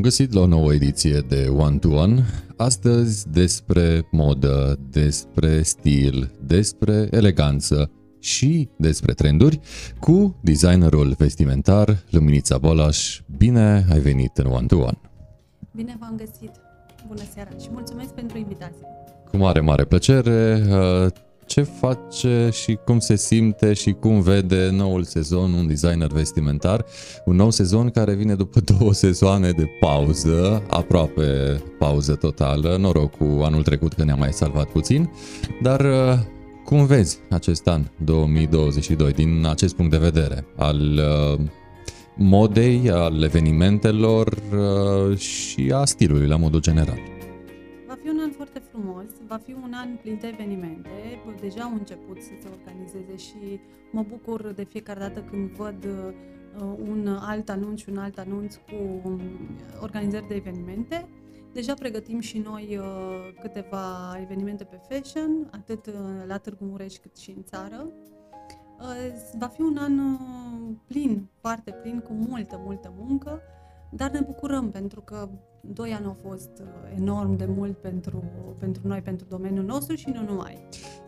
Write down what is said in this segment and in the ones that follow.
Bun găsit la o nouă ediție de One to One. Astăzi despre modă, despre stil, despre eleganță și despre trenduri cu designerul vestimentar Luminița Bolaș. Bine ai venit în One to One! Bine v-am găsit! Bună seara și mulțumesc pentru invitație! Cu mare, mare plăcere! Ce face și cum se simte și cum vede noul sezon un designer vestimentar. Un nou sezon care vine după două sezoane de pauză, aproape pauză totală, noroc cu anul trecut că ne-a mai salvat puțin, dar uh, cum vezi acest an 2022 din acest punct de vedere al uh, modei, al evenimentelor uh, și a stilului la modul general? Frumos, va fi un an plin de evenimente, deja au început să se organizeze și mă bucur de fiecare dată când văd uh, un alt anunț un alt anunț cu um, organizări de evenimente. Deja pregătim și noi uh, câteva evenimente pe fashion, atât uh, la Târgu Mureș cât și în țară. Va fi un an plin, foarte plin, cu multă, multă muncă dar ne bucurăm pentru că doi ani au fost uh, enorm de mult pentru, pentru noi, pentru domeniul nostru și nu numai.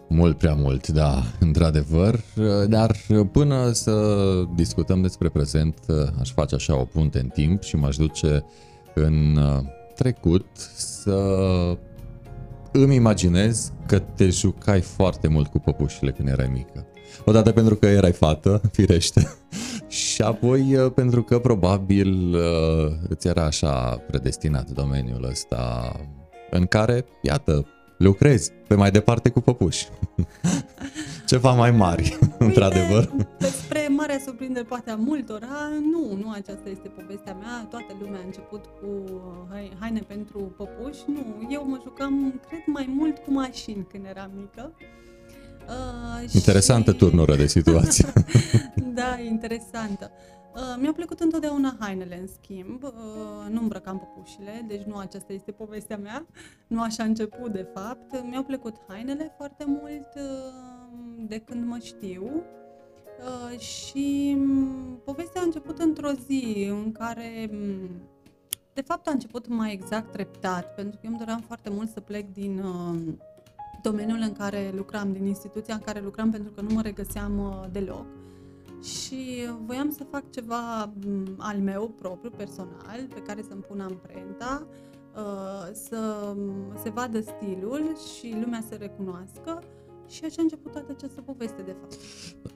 Mult prea mult, da, într-adevăr, uh, dar până să discutăm despre prezent, uh, aș face așa o punte în timp și m-aș duce în trecut să îmi imaginez că te jucai foarte mult cu păpușile când erai mică. Odată pentru că erai fată, firește, și apoi uh, pentru că probabil uh, îți era așa predestinat domeniul ăsta în care, iată, lucrezi pe mai departe cu păpuși. Ceva mai mari, Uite, într-adevăr. Spre marea surprindere poate a multora, nu, nu aceasta este povestea mea. Toată lumea a început cu haine pentru păpuși. Nu, eu mă jucam, cred, mai mult cu mașini când eram mică. Uh, interesantă și... turnură de situație. da, interesantă. Uh, mi-au plăcut întotdeauna hainele, în schimb. Uh, nu îmbrăcam păpușile, deci nu aceasta este povestea mea. Nu așa a început, de fapt. Mi-au plăcut hainele foarte mult uh, de când mă știu. Uh, și um, povestea a început într-o zi în care um, de fapt a început mai exact treptat, pentru că eu îmi doream foarte mult să plec din uh, domeniul în care lucram, din instituția în care lucram, pentru că nu mă regăseam uh, deloc. Și voiam să fac ceva mm, al meu propriu, personal, pe care să-mi pun amprenta, uh, să se vadă stilul și lumea să recunoască. Și așa a început toată această poveste, de fapt.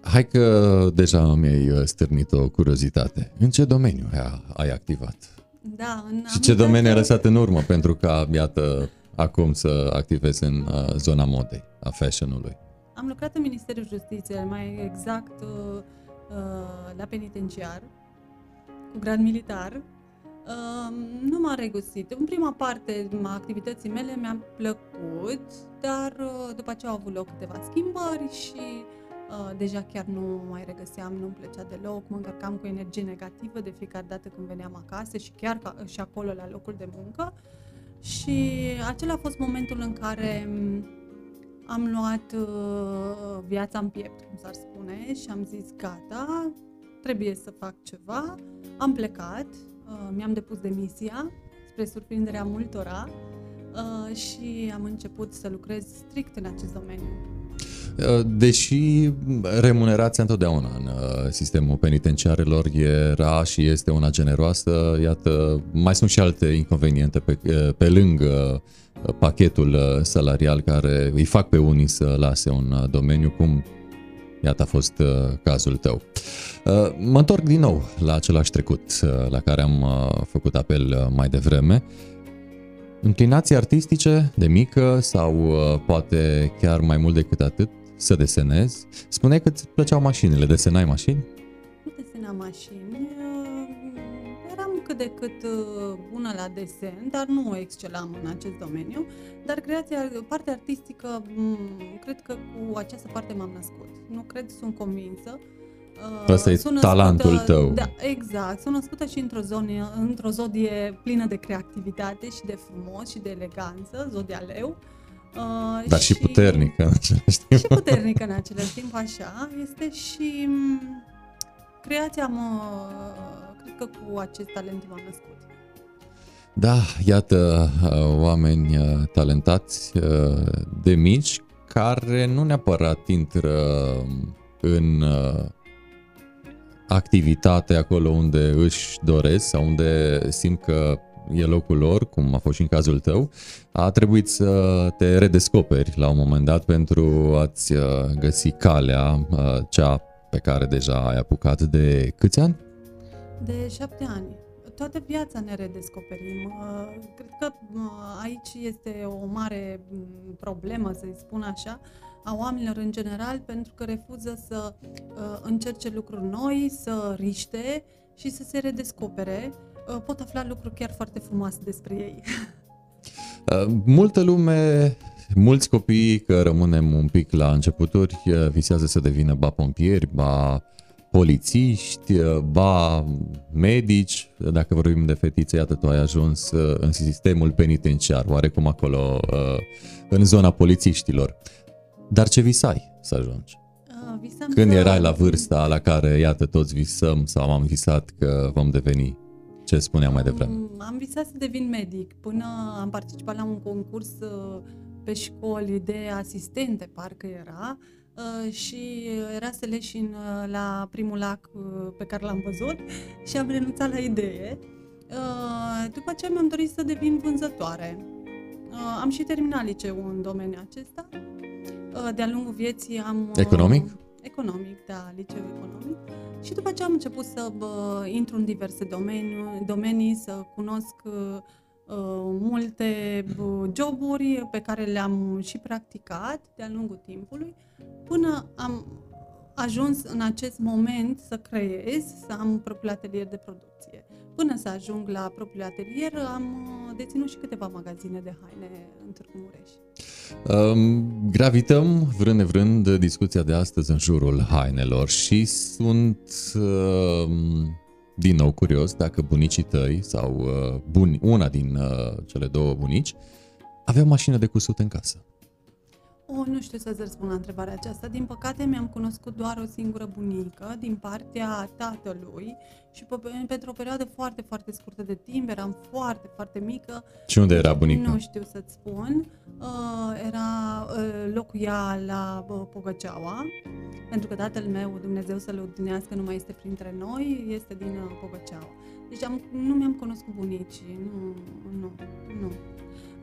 Hai că deja mi-ai uh, stârnit o curiozitate. În ce domeniu ai activat? Da, în Și ce domeniu ai lăsat în urmă pentru ca, iată, acum să activezi în uh, zona modei, a fashion-ului? Am lucrat în Ministerul Justiției, mai exact uh, uh, la penitenciar, cu grad militar. Uh, nu m-am regăsit. În prima parte a activității mele mi-a plăcut, dar uh, după aceea au avut loc câteva schimbări și uh, deja chiar nu mai regăseam, nu-mi plăcea deloc, mă încărcam cu energie negativă de fiecare dată când veneam acasă și chiar ca, și acolo la locul de muncă. Uh, și acela a fost momentul în care mm, am luat uh, viața în piept, cum s-ar spune, și am zis gata, trebuie să fac ceva. Am plecat, uh, mi-am depus demisia, spre surprinderea multora, uh, și am început să lucrez strict în acest domeniu. Uh, deși remunerația întotdeauna în uh, sistemul penitenciarelor era și este una generoasă, iată, mai sunt și alte inconveniente pe, uh, pe lângă pachetul salarial care îi fac pe unii să lase un domeniu, cum iată a fost cazul tău. Mă întorc din nou la același trecut la care am făcut apel mai devreme. Înclinații artistice de mică sau poate chiar mai mult decât atât, să desenezi. Spune că îți plăceau mașinile, desenai mașini? Nu desenam mașini, eram cât de cât uh, bună la desen, dar nu excelam în acest domeniu. Dar creația, partea artistică, cred că cu această parte m-am născut. Nu cred, sunt convinsă. Uh, Asta e talentul născută, tău. Da, exact. Sunt născută și într-o, zonă, într-o zodie plină de creativitate și de frumos și de eleganță, zodia leu. Uh, Dar și, și puternică în același timp. Și puternică în același timp, așa. Este și mm, creația, mă, cred că cu acest talent m-am născut. Da, iată oameni talentați de mici care nu neapărat intră în activitate acolo unde își doresc sau unde simt că e locul lor, cum a fost și în cazul tău, a trebuit să te redescoperi la un moment dat pentru a-ți uh, găsi calea, uh, cea pe care deja ai apucat de câți ani? De șapte ani. Toată viața ne redescoperim. Uh, cred că aici este o mare mm, problemă, să-i spun așa, a oamenilor în general, pentru că refuză să încerce lucruri noi, să riște și să se redescopere Uh, pot afla lucruri chiar foarte frumoase despre ei. Uh, multă lume, mulți copii, că rămânem un pic la începuturi, uh, visează să devină ba pompieri, ba polițiști, ba medici. Dacă vorbim de fetițe, iată, tu ai ajuns în sistemul penitenciar, oarecum acolo, în zona polițiștilor. Dar ce visai să ajungi? Visam Când să... erai la vârsta la care, iată, toți visăm sau am visat că vom deveni ce spuneam mai devreme? Am visat să devin medic. Până am participat la un concurs uh, pe școli de asistente, parcă era, uh, și era să leșin uh, la primul lac pe care l-am văzut și am renunțat la idee. După aceea mi-am dorit să devin vânzătoare. Am și terminat liceul în domeniul acesta. De-a lungul vieții am... Economic? Economic, da, liceu economic. Și după ce am început să bă, intru în diverse domenii, domenii să cunosc uh, multe joburi pe care le-am și practicat de-a lungul timpului, până am ajuns în acest moment să creez, să am propriul atelier de producție. Până să ajung la propriul atelier, am uh, deținut și câteva magazine de haine în Târgu Mureș. Um, gravităm, vrând nevrând, discuția de astăzi în jurul hainelor și sunt um, din nou curios dacă bunicii tăi sau uh, buni, una din uh, cele două bunici avea mașină de cusut în casă. Oh, nu știu să-ți răspund la întrebarea aceasta. Din păcate mi-am cunoscut doar o singură bunică din partea tatălui și pe, pentru o perioadă foarte, foarte scurtă de timp, eram foarte, foarte mică. Și unde era bunica? Nu știu să-ți spun. Uh, era, uh, locuia la uh, Pogăceaua, pentru că tatăl meu, Dumnezeu să-l odinească, nu mai este printre noi, este din uh, Pogăceaua. Deci am, nu mi-am cunoscut bunicii, nu, nu, nu.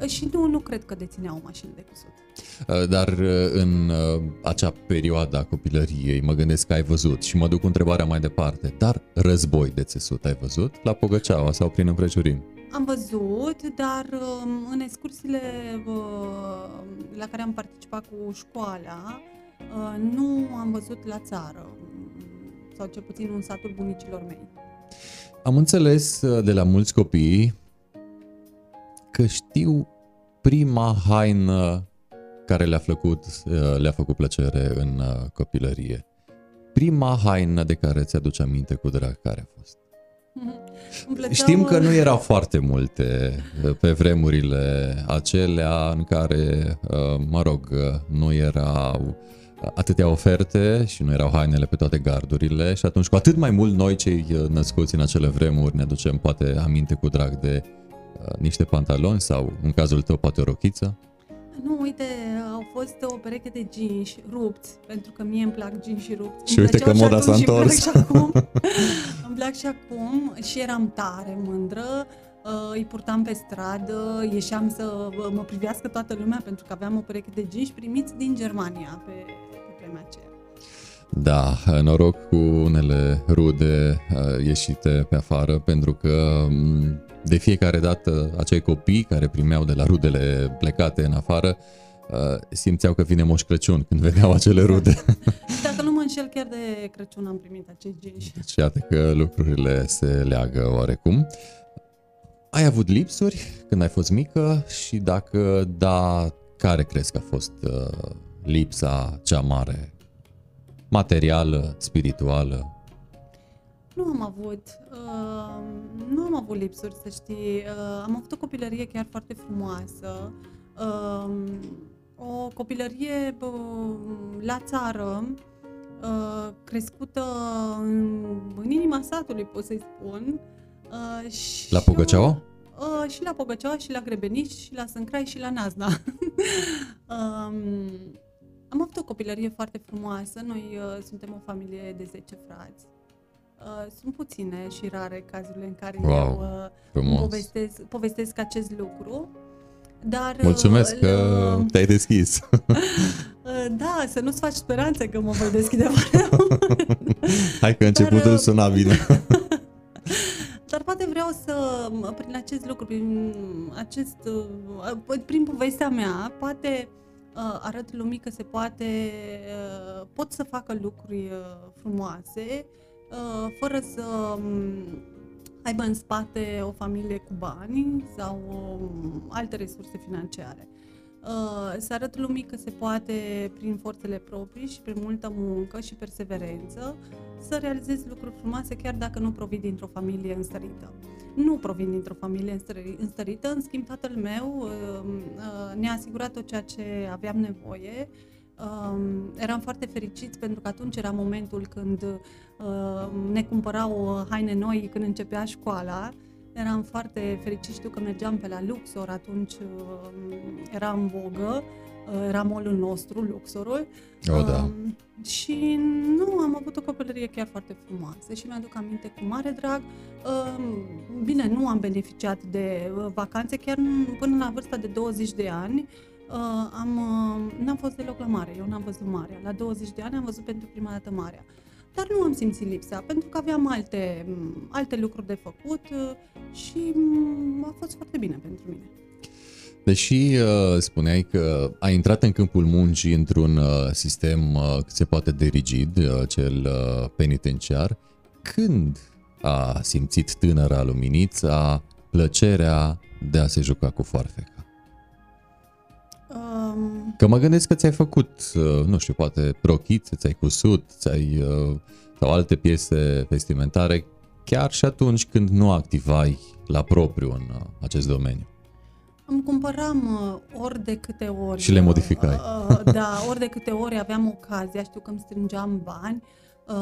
Și nu, nu cred că deținea o mașină de cusut. Uh, dar uh, în uh, acea perioadă a copilăriei, mă gândesc că ai văzut și mă duc cu întrebarea mai departe, dar război de țesut ai văzut la Pogăceaua sau prin împrejurim? Am văzut, dar um, în excursiile la care am participat cu școala, nu am văzut la țară, sau cel puțin în satul bunicilor mei. Am înțeles de la mulți copii că știu prima haină care le-a făcut, uh, le-a făcut plăcere în uh, copilărie. Prima haină de care ți-aduce aminte cu drag care a fost? Știm că nu erau foarte multe uh, pe vremurile acelea în care, mă rog, nu erau atâtea oferte și nu erau hainele pe toate gardurile și atunci cu atât mai mult noi cei născuți în acele vremuri ne aducem poate aminte cu drag de Uh, niște pantaloni sau, în cazul tău, poate o rochiță? Nu, uite, au fost o pereche de jeans rupți, pentru că mie îmi plac jeans și rupți. Și uite că moda s-a întors. Și acum, îmi plac și acum și eram tare mândră. Uh, îi purtam pe stradă, ieșeam să mă privească toată lumea pentru că aveam o pereche de jeans primiți din Germania pe, pe vremea aceea. Da, noroc cu unele rude uh, ieșite pe afară, pentru că mm, de fiecare dată acei copii care primeau de la rudele plecate în afară uh, simțeau că vine Moș Crăciun când vedeau acele rude. Dacă nu mă înșel, chiar de Crăciun am primit acei ginși. Deci iată că lucrurile se leagă oarecum. Ai avut lipsuri când ai fost mică și dacă da, care crezi că a fost uh, lipsa cea mare? Materială, spirituală? Nu am avut. Uh, nu am avut lipsuri, să știi. Uh, am avut o copilărie chiar foarte frumoasă. Uh, o copilărie uh, la țară, uh, crescută în, în inima satului, pot să-i spun. Uh, și la Pugăceaua? Uh, și la Pogăcioa, și la Grebenici, și la Sâncrai, și la Nazna. um, am avut o copilărie foarte frumoasă. Noi uh, suntem o familie de 10 frați. Uh, sunt puține și rare cazurile în care Wow, eu uh, frumos. povestesc, povestesc acest lucru. Dar, Mulțumesc uh, că l- te-ai deschis. uh, Da, să nu-ți faci speranțe că mă voi deschide mai Hai că începutul uh, suna bine. Dar poate vreau să, prin acest lucru, prin acest, uh, prin povestea mea, poate uh, arăt lumii că se poate, uh, pot să facă lucruri uh, frumoase, uh, fără să um, aibă în spate o familie cu bani sau um, alte resurse financiare. Uh, să arăt lumii că se poate, prin forțele proprii și prin multă muncă și perseverență, să realizezi lucruri frumoase chiar dacă nu provii dintr-o familie înstărită. Nu provin dintr-o familie înstări- înstărită, în schimb tatăl meu uh, uh, ne-a asigurat tot ceea ce aveam nevoie. Um, eram foarte fericiți pentru că atunci era momentul când uh, ne cumpărau haine noi când începea școala. Eram foarte fericiți, știu că mergeam pe la Luxor, atunci uh, era în vogă, uh, era molul nostru, Luxorul. O, da. Um, și nu, am avut o copilărie chiar foarte frumoasă și mi-aduc aminte cu mare drag. Um, bine, nu am beneficiat de uh, vacanțe, chiar n- până la vârsta de 20 de ani. Uh, am, uh, n-am fost deloc la mare, eu n-am văzut marea. La 20 de ani am văzut pentru prima dată marea. Dar nu am simțit lipsa, pentru că aveam alte, m, alte lucruri de făcut uh, și m, a fost foarte bine pentru mine. Deși uh, spuneai că ai intrat în câmpul muncii într-un uh, sistem uh, cât se poate de rigid, uh, cel uh, penitenciar, când a simțit tânăra luminița plăcerea de a se juca cu foarfeca? Um, Că mă gândesc că ți-ai făcut, uh, nu știu, poate prochițe, ți-ai cusut, ți-ai, uh, sau alte piese vestimentare, chiar și atunci când nu activai la propriu în uh, acest domeniu. Îmi cumpăram uh, ori de câte ori. Și le modificai. Uh, uh, da, ori de câte ori aveam ocazia, știu că îmi strângeam bani. Uh,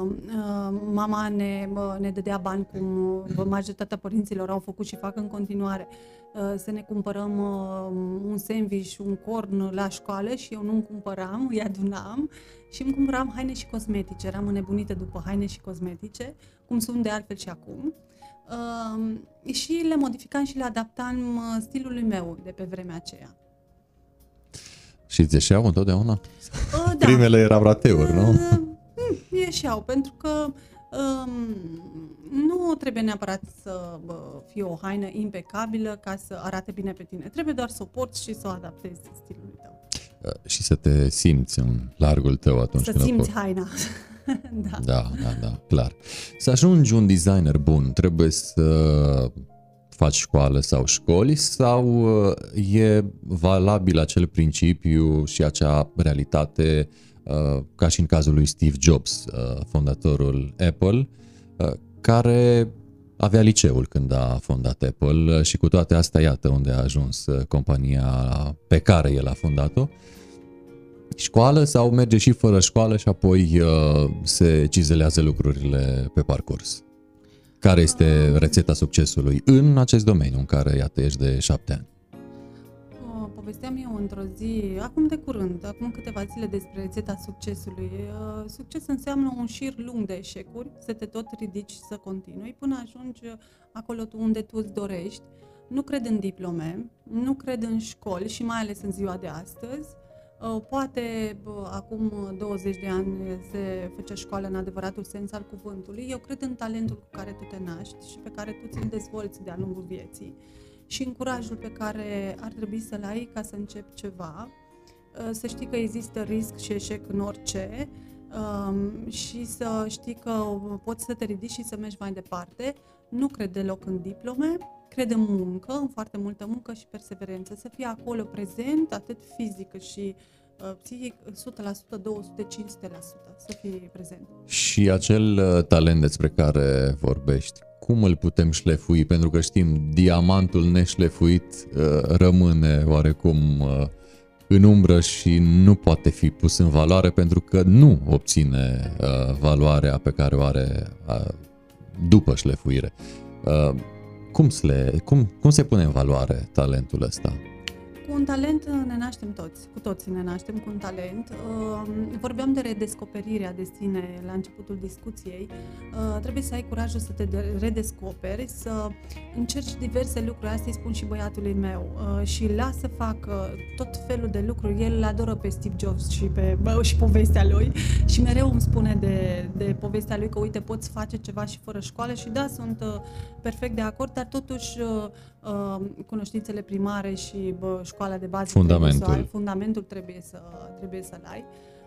uh, mama ne, uh, ne dădea bani cum uh, majoritatea părinților au făcut și fac în continuare. Uh, să ne cumpărăm uh, un sandwich, un corn la școală și eu nu îmi cumpăram, îi adunam și îmi cumpăram haine și cosmetice. Eram înnebunită după haine și cosmetice, cum sunt de altfel și acum. Uh, și le modificam și le adaptam uh, stilului meu de pe vremea aceea. Și îți ieșeau întotdeauna? Uh, da. Primele erau rateuri, nu? Uh, mm, ieșeau, pentru că um, nu trebuie neapărat să bă, fie o haină impecabilă ca să arate bine pe tine. Trebuie doar să o porți și să o adaptezi stilului tău. Uh, Și să te simți în largul tău atunci Să când o simți porți. haina. da. Da, da, da, clar. Să ajungi un designer bun, trebuie să faci școală sau școli sau uh, e valabil acel principiu și acea realitate uh, ca și în cazul lui Steve Jobs, uh, fondatorul Apple, uh, care avea liceul când a fondat Apple și cu toate astea iată unde a ajuns uh, compania pe care el a fondat-o. Școală sau merge și fără școală și apoi uh, se cizelează lucrurile pe parcurs? Care este rețeta succesului în acest domeniu în care, iată, ești de șapte ani? Uh, Povesteam eu într-o zi, acum de curând, acum câteva zile despre rețeta succesului. Uh, Succes înseamnă un șir lung de eșecuri, să te tot ridici și să continui până ajungi acolo tu unde tu îți dorești. Nu cred în diplome, nu cred în școli și mai ales în ziua de astăzi. Uh, Poate bă, acum 20 de ani se făcea școală în adevăratul sens al cuvântului. Eu cred în talentul cu care tu te naști și pe care tu ți-l dezvolți de-a lungul vieții și în curajul pe care ar trebui să-l ai ca să începi ceva, uh, să știi că există risc și eșec în orice um, și să știi că poți să te ridici și să mergi mai departe. Nu cred deloc în diplome, cred în muncă, în foarte multă muncă și perseverență, să fii acolo prezent, atât fizic cât și uh, psihic, 100%, 200, 500%, să fii prezent. Și acel uh, talent despre care vorbești, cum îl putem șlefui? Pentru că știm, diamantul neșlefuit uh, rămâne oarecum uh, în umbră și nu poate fi pus în valoare pentru că nu obține uh, valoarea pe care o are uh, după șlefuire. Uh, cum, le, cum, cum se pune în valoare talentul ăsta? Cu un talent uh, ne naștem toți, cu toții ne naștem cu un talent. Uh, vorbeam de redescoperirea de sine la începutul discuției. Uh, trebuie să ai curajul să te redescoperi, să încerci diverse lucruri. Asta îi spun și băiatului meu. Și lasă să facă tot felul de lucruri. El îl adoră pe Steve Jobs și, pe, bă, și povestea lui și mereu îmi spune de, de povestea lui că uite poți face ceva și fără școală și da, sunt perfect de acord, dar totuși cunoștințele primare și bă, școala de bază fundamentul, trebuie să ai, fundamentul trebuie, să, trebuie să-l ai.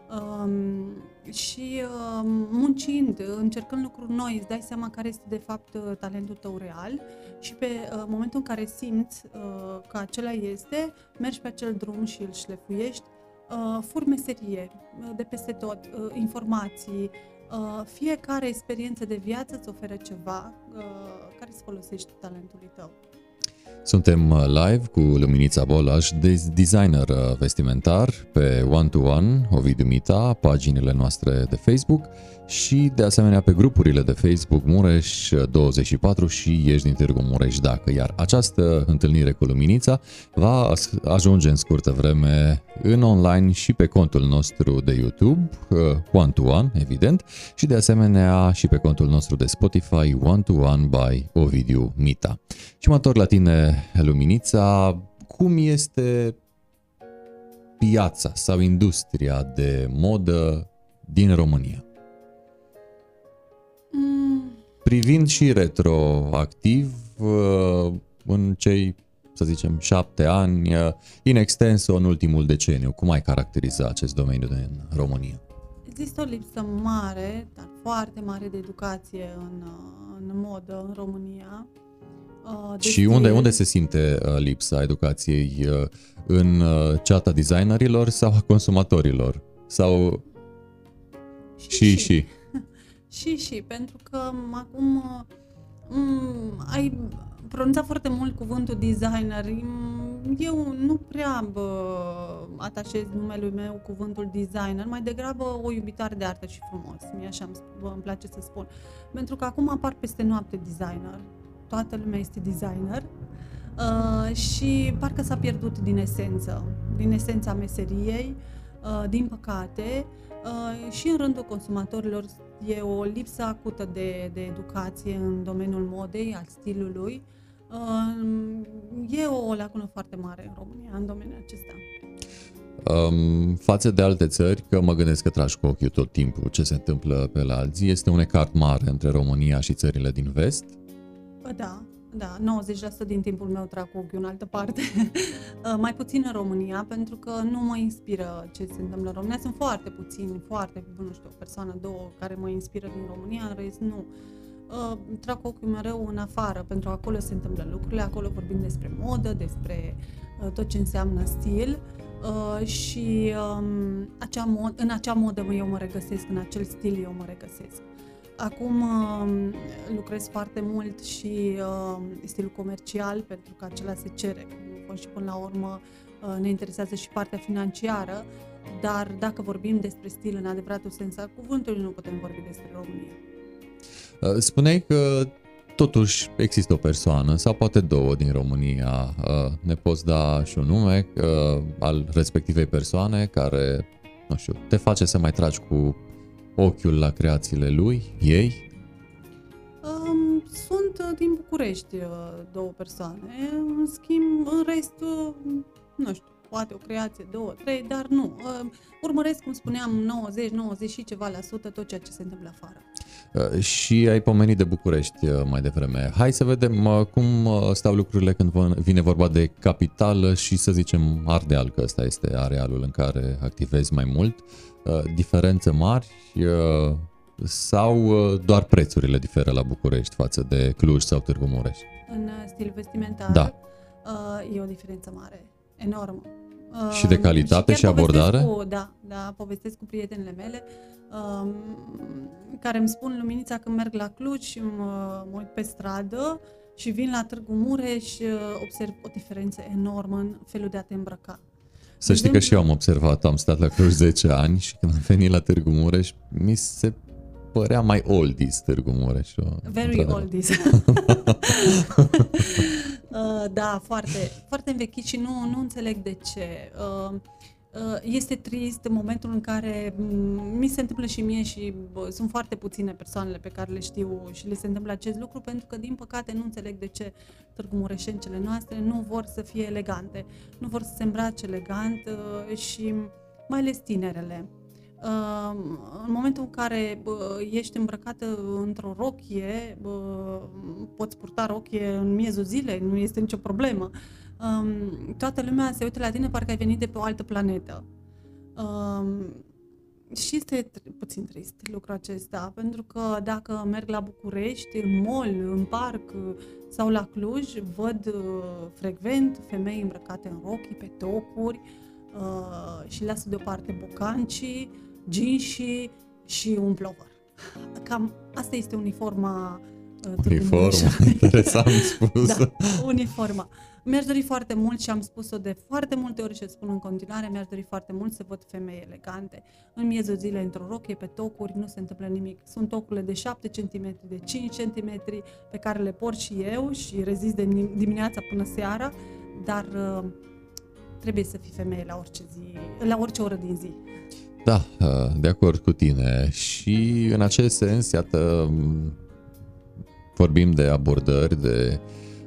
Um, și um, muncind, încercând lucruri noi, îți dai seama care este de fapt uh, talentul tău real și pe uh, momentul în care simți uh, că acela este, mergi pe acel drum și îl șlefuiești, uh, fur meserie uh, de peste tot, uh, informații, uh, fiecare experiență de viață îți oferă ceva uh, care să folosești talentului tău. Suntem uh, live cu Luminița Bolaj, designer uh, vestimentar pe One to One, Ovidiu Mita, paginile noastre de Facebook și de asemenea pe grupurile de Facebook Mureș24 și Ești din Târgu Mureș dacă. Iar această întâlnire cu Luminița va ajunge în scurtă vreme în online și pe contul nostru de YouTube, uh, One to One, evident, și de asemenea și pe contul nostru de Spotify, One to One by Ovidiu Mita. Și mă întorc la tine, Luminița, cum este piața sau industria de modă din România? Privind și retroactiv uh, în cei, să zicem, șapte ani, uh, in extenso în ultimul deceniu, cum ai caracteriza acest domeniu din România? Există o lipsă mare, dar foarte mare de educație în, uh, în modă în România. Deci și unde, unde se simte lipsa educației? În ceata designerilor sau a consumatorilor? Sau și, și. și. Și, și, pentru că acum m- ai pronunțat foarte mult cuvântul designer. Eu nu prea bă, atașez numelui meu cuvântul designer, mai degrabă o iubitoare de artă și frumos. Mie așa îmi, îmi place să spun. Pentru că acum apar peste noapte designer. Toată lumea este designer. Uh, și parcă s-a pierdut din esență, din esența meseriei, uh, din păcate, uh, și în rândul consumatorilor e o lipsă acută de, de educație în domeniul modei, al stilului. E o lacună foarte mare în România, în domeniul acesta. Um, față de alte țări, că mă gândesc că tragi cu ochiul tot timpul ce se întâmplă pe la alții, este un ecart mare între România și țările din vest? Da, da, 90% din timpul meu trag cu ochiul în altă parte. Uh, mai puțin în România, pentru că nu mă inspiră ce se întâmplă în România. Sunt foarte puțini, foarte, nu știu, o persoană, două care mă inspiră din România, în rest nu. Uh, trag ochiul mereu în afară, pentru că acolo se întâmplă lucrurile, acolo vorbim despre modă, despre uh, tot ce înseamnă stil. Uh, și um, acea mod, în acea modă eu mă regăsesc, în acel stil eu mă regăsesc. Acum um, lucrez foarte mult și um, stilul comercial, pentru că acela se cere. Și până la urmă uh, ne interesează și partea financiară, dar dacă vorbim despre stil în adevăratul sens al cuvântului, nu putem vorbi despre România. Uh, spuneai că totuși există o persoană sau poate două din România. Uh, ne poți da și un nume al respectivei persoane care, nu știu, te face să mai tragi cu ochiul la creațiile lui, ei? Um, sunt uh, din București uh, două persoane, în schimb, în rest, uh, nu știu, poate o creație, două, trei, dar nu. Urmăresc, cum spuneam, 90, 90 și ceva la sută tot ceea ce se întâmplă afară. Și ai pomenit de București mai devreme. Hai să vedem cum stau lucrurile când vine vorba de capitală și să zicem Ardeal, că ăsta este arealul în care activezi mai mult. Uh, diferențe mari uh, sau uh, doar prețurile diferă la București față de Cluj sau Târgu Mureș? În stil vestimentar da. e o diferență mare, enormă. Și de calitate și, și abordare? Cu, da, da, povestesc cu prietenele mele um, care îmi spun luminița când merg la Cluj și mă, mă uit pe stradă și vin la Târgu Mureș, observ o diferență enormă în felul de a te îmbrăca. Să știi că și eu am observat, am stat la Cluj 10 ani și când am venit la Târgu Mureș, mi se părea mai oldies Târgu Mureș. Very oldies. Uh, da, foarte, foarte învechit și nu, nu înțeleg de ce. Uh, uh, este trist în momentul în care mm, mi se întâmplă și mie și sunt foarte puține persoanele pe care le știu și le se întâmplă acest lucru pentru că din păcate nu înțeleg de ce Târgu Mureșencele noastre nu vor să fie elegante, nu vor să se îmbrace elegant și mai ales tinerele în momentul în care ești îmbrăcată într-o rochie, poți purta rochie în miezul zilei, nu este nicio problemă. Toată lumea se uită la tine parcă ai venit de pe o altă planetă. Și este puțin trist lucrul acesta, pentru că dacă merg la București, în mall, în parc sau la Cluj, văd uh, frecvent femei îmbrăcate în rochii, pe tocuri uh, și lasă deoparte bocancii ginși și un plover. Cam asta este uniforma uh, Uniforma, interesant spus. Da, uniforma. Mi-aș dori foarte mult și am spus-o de foarte multe ori și spun în continuare, mi-aș dori foarte mult să văd femei elegante. În miezul zilei, într-o rochie, pe tocuri, nu se întâmplă nimic. Sunt tocurile de 7 cm, de 5 cm, pe care le port și eu și rezist de dimineața până seara, dar uh, trebuie să fii femeie la orice zi, la orice oră din zi. Da, uh, de acord cu tine. Și în acest sens, iată, vorbim de abordări, de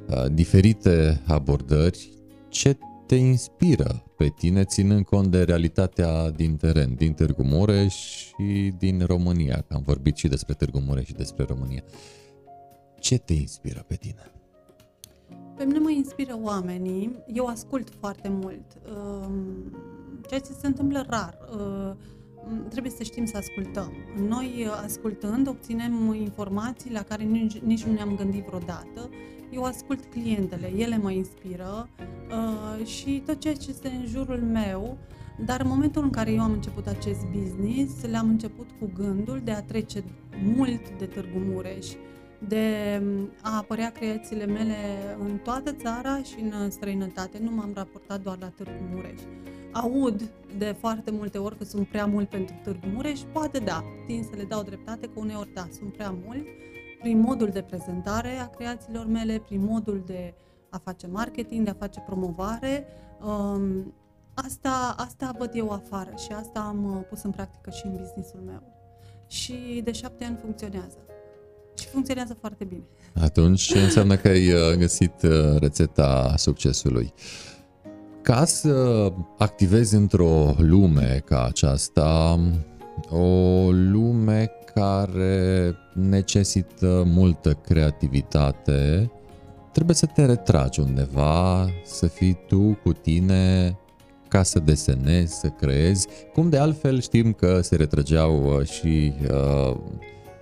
uh, diferite abordări. Ce te inspiră pe tine, ținând cont de realitatea din teren, din Târgu Mureș și din România? Că am vorbit și despre Târgu Mureș și despre România. Ce te inspiră pe tine? Pe mine mă inspiră oamenii. Eu ascult foarte mult. Um, ceea ce se întâmplă rar. Uh, trebuie să știm să ascultăm. Noi, uh, ascultând, obținem informații la care nici, nici nu ne-am gândit vreodată. Eu ascult clientele, ele mă inspiră uh, și tot ceea ce este în jurul meu, dar în momentul în care eu am început acest business, le-am început cu gândul de a trece mult de Târgu Mureș, de a apărea creațiile mele în toată țara și în străinătate. Nu m-am raportat doar la Târgu Mureș aud de foarte multe ori că sunt prea mult pentru Târgu Mureș, poate da, tin să le dau dreptate că uneori da, sunt prea mult, prin modul de prezentare a creațiilor mele, prin modul de a face marketing, de a face promovare. Um, asta, asta văd eu afară și asta am uh, pus în practică și în businessul meu. Și de șapte ani funcționează. Și funcționează foarte bine. Atunci înseamnă că ai uh, găsit uh, rețeta succesului. Ca să activezi într-o lume ca aceasta, o lume care necesită multă creativitate, trebuie să te retragi undeva, să fii tu cu tine ca să desenezi, să creezi, cum de altfel știm că se retrăgeau uh, și uh,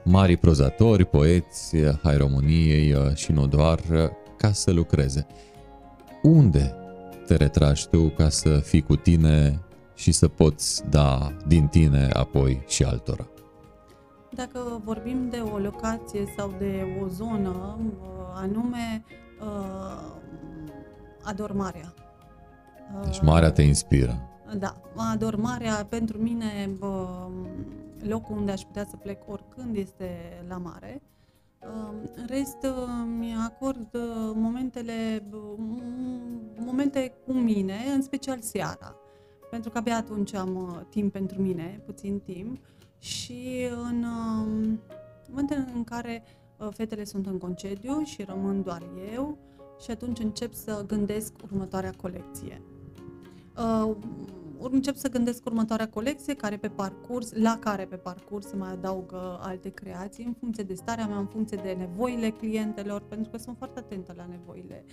mari prozatori, poeți ai României uh, și nu doar, uh, ca să lucreze. Unde te retragi tu ca să fii cu tine și să poți da din tine apoi și altora. Dacă vorbim de o locație sau de o zonă, uh, anume uh, adormarea. Deci marea te inspiră. Da, adormarea pentru mine locul unde aș putea să plec oricând este la mare. În rest, mi acord uh, momentele, momente cu mine, în special seara, pentru că abia atunci am uh, timp pentru mine, puțin timp, și în um, momente în care uh, fetele sunt în concediu și rămân doar eu, și atunci încep să gândesc următoarea colecție încep să gândesc următoarea colecție, care pe parcurs, la care pe parcurs se mai adaugă alte creații, în funcție de starea mea, în funcție de nevoile clientelor, pentru că sunt foarte atentă la nevoile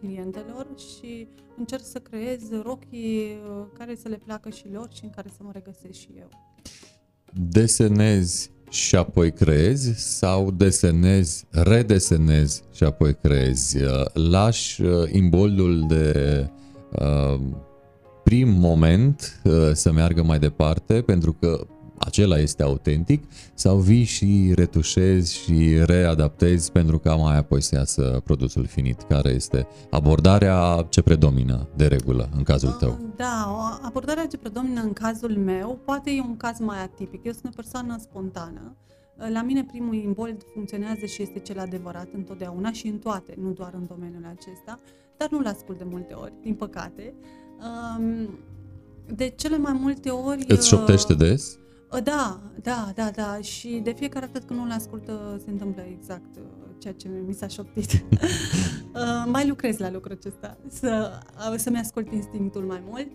clientelor și încerc să creez rochii uh, care să le placă și lor și în care să mă regăsesc și eu. Desenezi și apoi creezi sau desenezi, redesenezi și apoi creezi? Uh, lași uh, imboldul de uh, prim moment uh, să meargă mai departe pentru că acela este autentic sau vii și retușezi și readaptezi pentru ca mai apoi să iasă produsul finit? Care este abordarea ce predomină de regulă în cazul tău? Uh, da, abordarea ce predomină în cazul meu poate e un caz mai atipic. Eu sunt o persoană spontană, La mine primul imbold funcționează și este cel adevărat întotdeauna și în toate, nu doar în domeniul acesta, dar nu-l ascult de multe ori, din păcate. Um, de cele mai multe ori... Îți șoptește des? Uh, da, da, da, da. Și de fiecare dată când nu-l ascultă se întâmplă exact uh, ceea ce mi s-a șoptit. mai lucrez la lucrul acesta, să, să-mi ascult instinctul mai mult.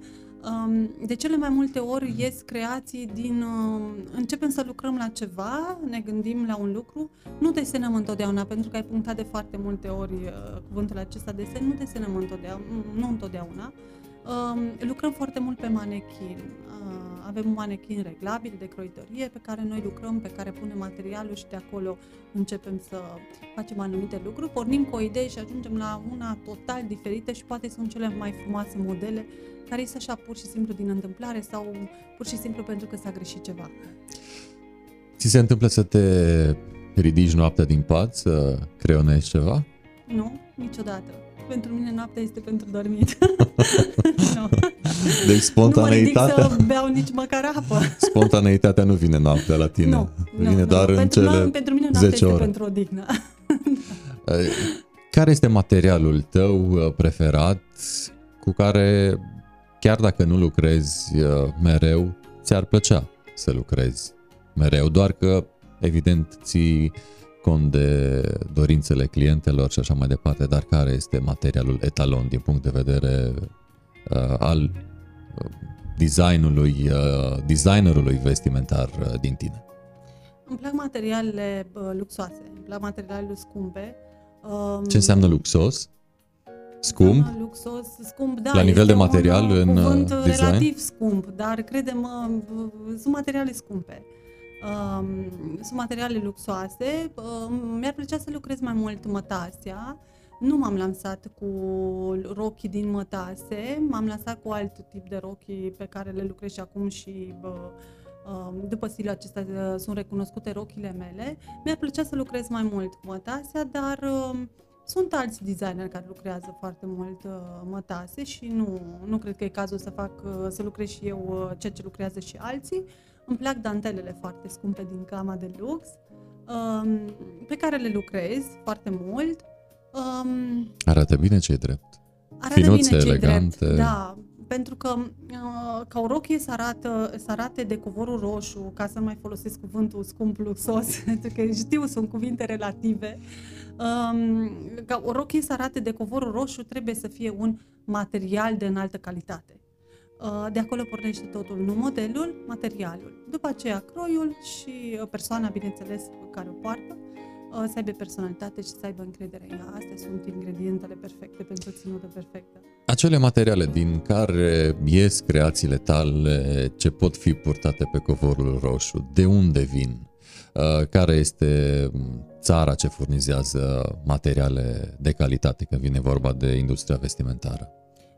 Um, de cele mai multe ori ies creații din... Um, începem să lucrăm la ceva, ne gândim la un lucru, nu desenăm întotdeauna, pentru că ai punctat de foarte multe ori uh, cuvântul acesta desen, nu desenăm întotdeauna, nu întotdeauna. Um, lucrăm foarte mult pe manechin. Uh, avem un manechin reglabil de croitorie pe care noi lucrăm, pe care punem materialul și de acolo începem să facem anumite lucruri. Pornim cu o idee și ajungem la una total diferită și poate sunt cele mai frumoase modele care ies așa pur și simplu din întâmplare sau pur și simplu pentru că s-a greșit ceva. Ți se întâmplă să te ridici noaptea din pat, să creionezi ceva? Nu, niciodată. Pentru mine noaptea este pentru dormit. no. Deci spontaneitatea... Nu mă să beau nici măcar apă. Spontaneitatea nu vine noaptea la tine. Nu, vine nu, doar nu. în pentru, cele pentru mine noaptea 10 este ore. pentru odihnă. Care este materialul tău uh, preferat cu care, chiar dacă nu lucrezi uh, mereu, ți-ar plăcea să lucrezi mereu, doar că, evident, ții cont de dorințele clientelor și așa mai departe, dar care este materialul etalon din punct de vedere uh, al uh, designului, uh, designerului vestimentar uh, din tine? Îmi plac materialele uh, luxoase, îmi plac materialele scumpe. Um, Ce înseamnă luxos? Scump? Înseamnă luxos, scump, da. La nivel este de material un în, uh, cuvânt design? relativ scump, dar credem, sunt materiale scumpe. Um, sunt materiale luxoase. Um, mi-ar plăcea să lucrez mai mult mătasea. Nu m-am lansat cu rochii din mătase, m-am lansat cu alt tip de rochii pe care le lucrez și acum și bă, um, după stilul acesta uh, sunt recunoscute rochile mele. Mi-ar plăcea să lucrez mai mult cu mătasea, dar um, sunt alți designeri care lucrează foarte mult uh, mătase și nu, nu cred că e cazul să fac uh, să lucrez și eu uh, ceea ce lucrează și alții. Îmi plac dantelele foarte scumpe din gama de lux, um, pe care le lucrez foarte mult. Um, Arată bine ce drept. arată Finuțe, bine ce elegante. drept, da, pentru că uh, ca o rochie să, arată, să arate de covorul roșu, ca să nu mai folosesc cuvântul scump luxos, pentru că știu, sunt cuvinte relative, um, ca o rochie să arate de covorul roșu trebuie să fie un material de înaltă calitate. Uh, De acolo pornește totul, nu modelul, materialul. După aceea croiul și uh, persoana, bineînțeles, care o poartă, uh, să aibă personalitate și să aibă încredere în ea. Astea sunt ingredientele perfecte pentru ținută perfectă. Acele materiale din care ies creațiile tale ce pot fi purtate pe covorul roșu, de unde vin? Uh, Care este țara ce furnizează materiale de calitate când vine vorba de industria vestimentară?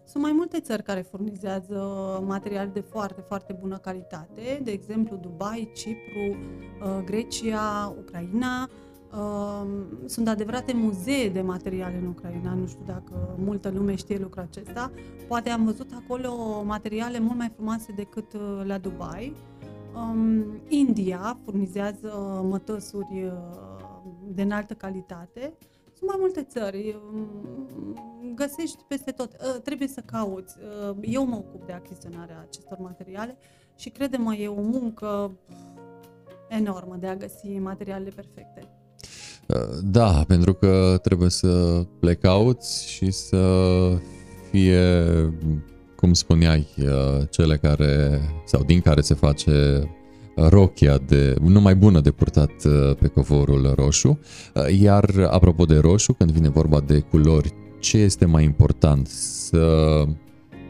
Sunt mai multe țări care furnizează materiale de foarte, foarte bună calitate, de exemplu Dubai, Cipru, uh, Grecia, Ucraina. Uh, Sunt adevărate muzee de materiale în Ucraina, nu știu dacă multă lume știe lucrul acesta. Poate am văzut acolo materiale mult mai frumoase decât uh, la Dubai. Um, India furnizează mătăsuri uh, de înaltă calitate. Sunt mai multe țări, um, găsești peste tot. Uh, Trebuie să cauți. Uh, Eu mă ocup de achiziționarea acestor materiale și crede-mă, e o muncă enormă de a găsi materialele perfecte. Uh, Da, pentru că trebuie să le cauți și să fie, cum spuneai, uh, cele care, sau din care se face rochia de, nu mai bună de purtat uh, pe covorul roșu. Uh, Iar apropo de roșu, când vine vorba de culori, ce este mai important? Să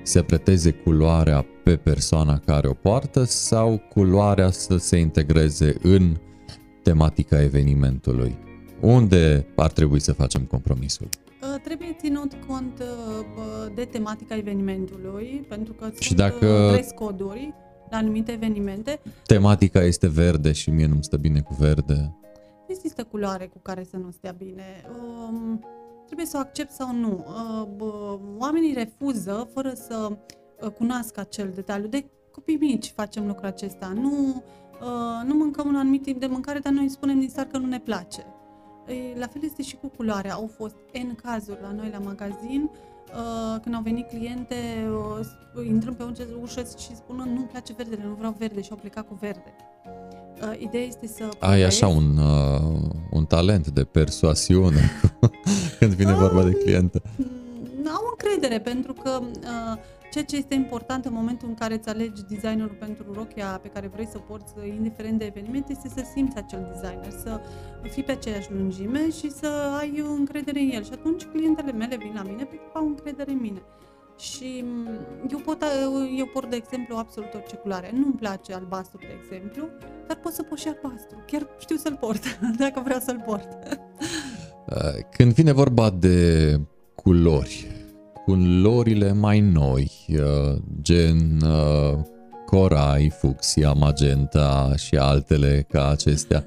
se preteze culoarea pe persoana care o poartă sau culoarea să se integreze în tematica evenimentului? Unde ar trebui să facem compromisul? Uh, Trebuie ținut cont uh, bă, de tematica evenimentului, pentru că Și sunt dacă- uh, dress coduri la anumite evenimente. Tematica este verde și mie nu-mi stă bine cu verde. Nu există culoare cu care să nu stea bine. Um, trebuie să o accept sau nu. Uh, bă, oamenii refuză fără să uh, cunoască acel detaliu. De copii mici facem lucrul acesta. Nu, uh, nu mâncăm un anumit tip de mâncare, dar noi spunem din start că nu ne place. E, la fel este și cu culoarea. Au fost N cazuri la noi la magazin, uh, când au venit cliente, uh, intrăm pe ușă și spună nu-mi place verdele, nu vreau verde și au plecat cu verde. Uh, ideea este să... Ai așa un, uh, un talent de persoasiune când vine uh, vorba de clientă. Au încredere pentru că uh, ceea ce este important în momentul în care îți alegi designerul pentru rochia pe care vrei să o porți, indiferent de eveniment, este să simți acel designer, să fii pe aceeași lungime și să ai încredere în el. Și atunci clientele mele vin la mine pentru că au încredere în mine. Și mm, eu pot, eu port, de exemplu, absolut orice culoare. Nu-mi place albastru, de exemplu, dar pot să pot și albastru. Chiar știu să-l port, dacă vreau să-l port. Uh, când vine vorba de culori, culorile mai noi, uh, gen uh, corai, fucsia, magenta și altele ca acestea,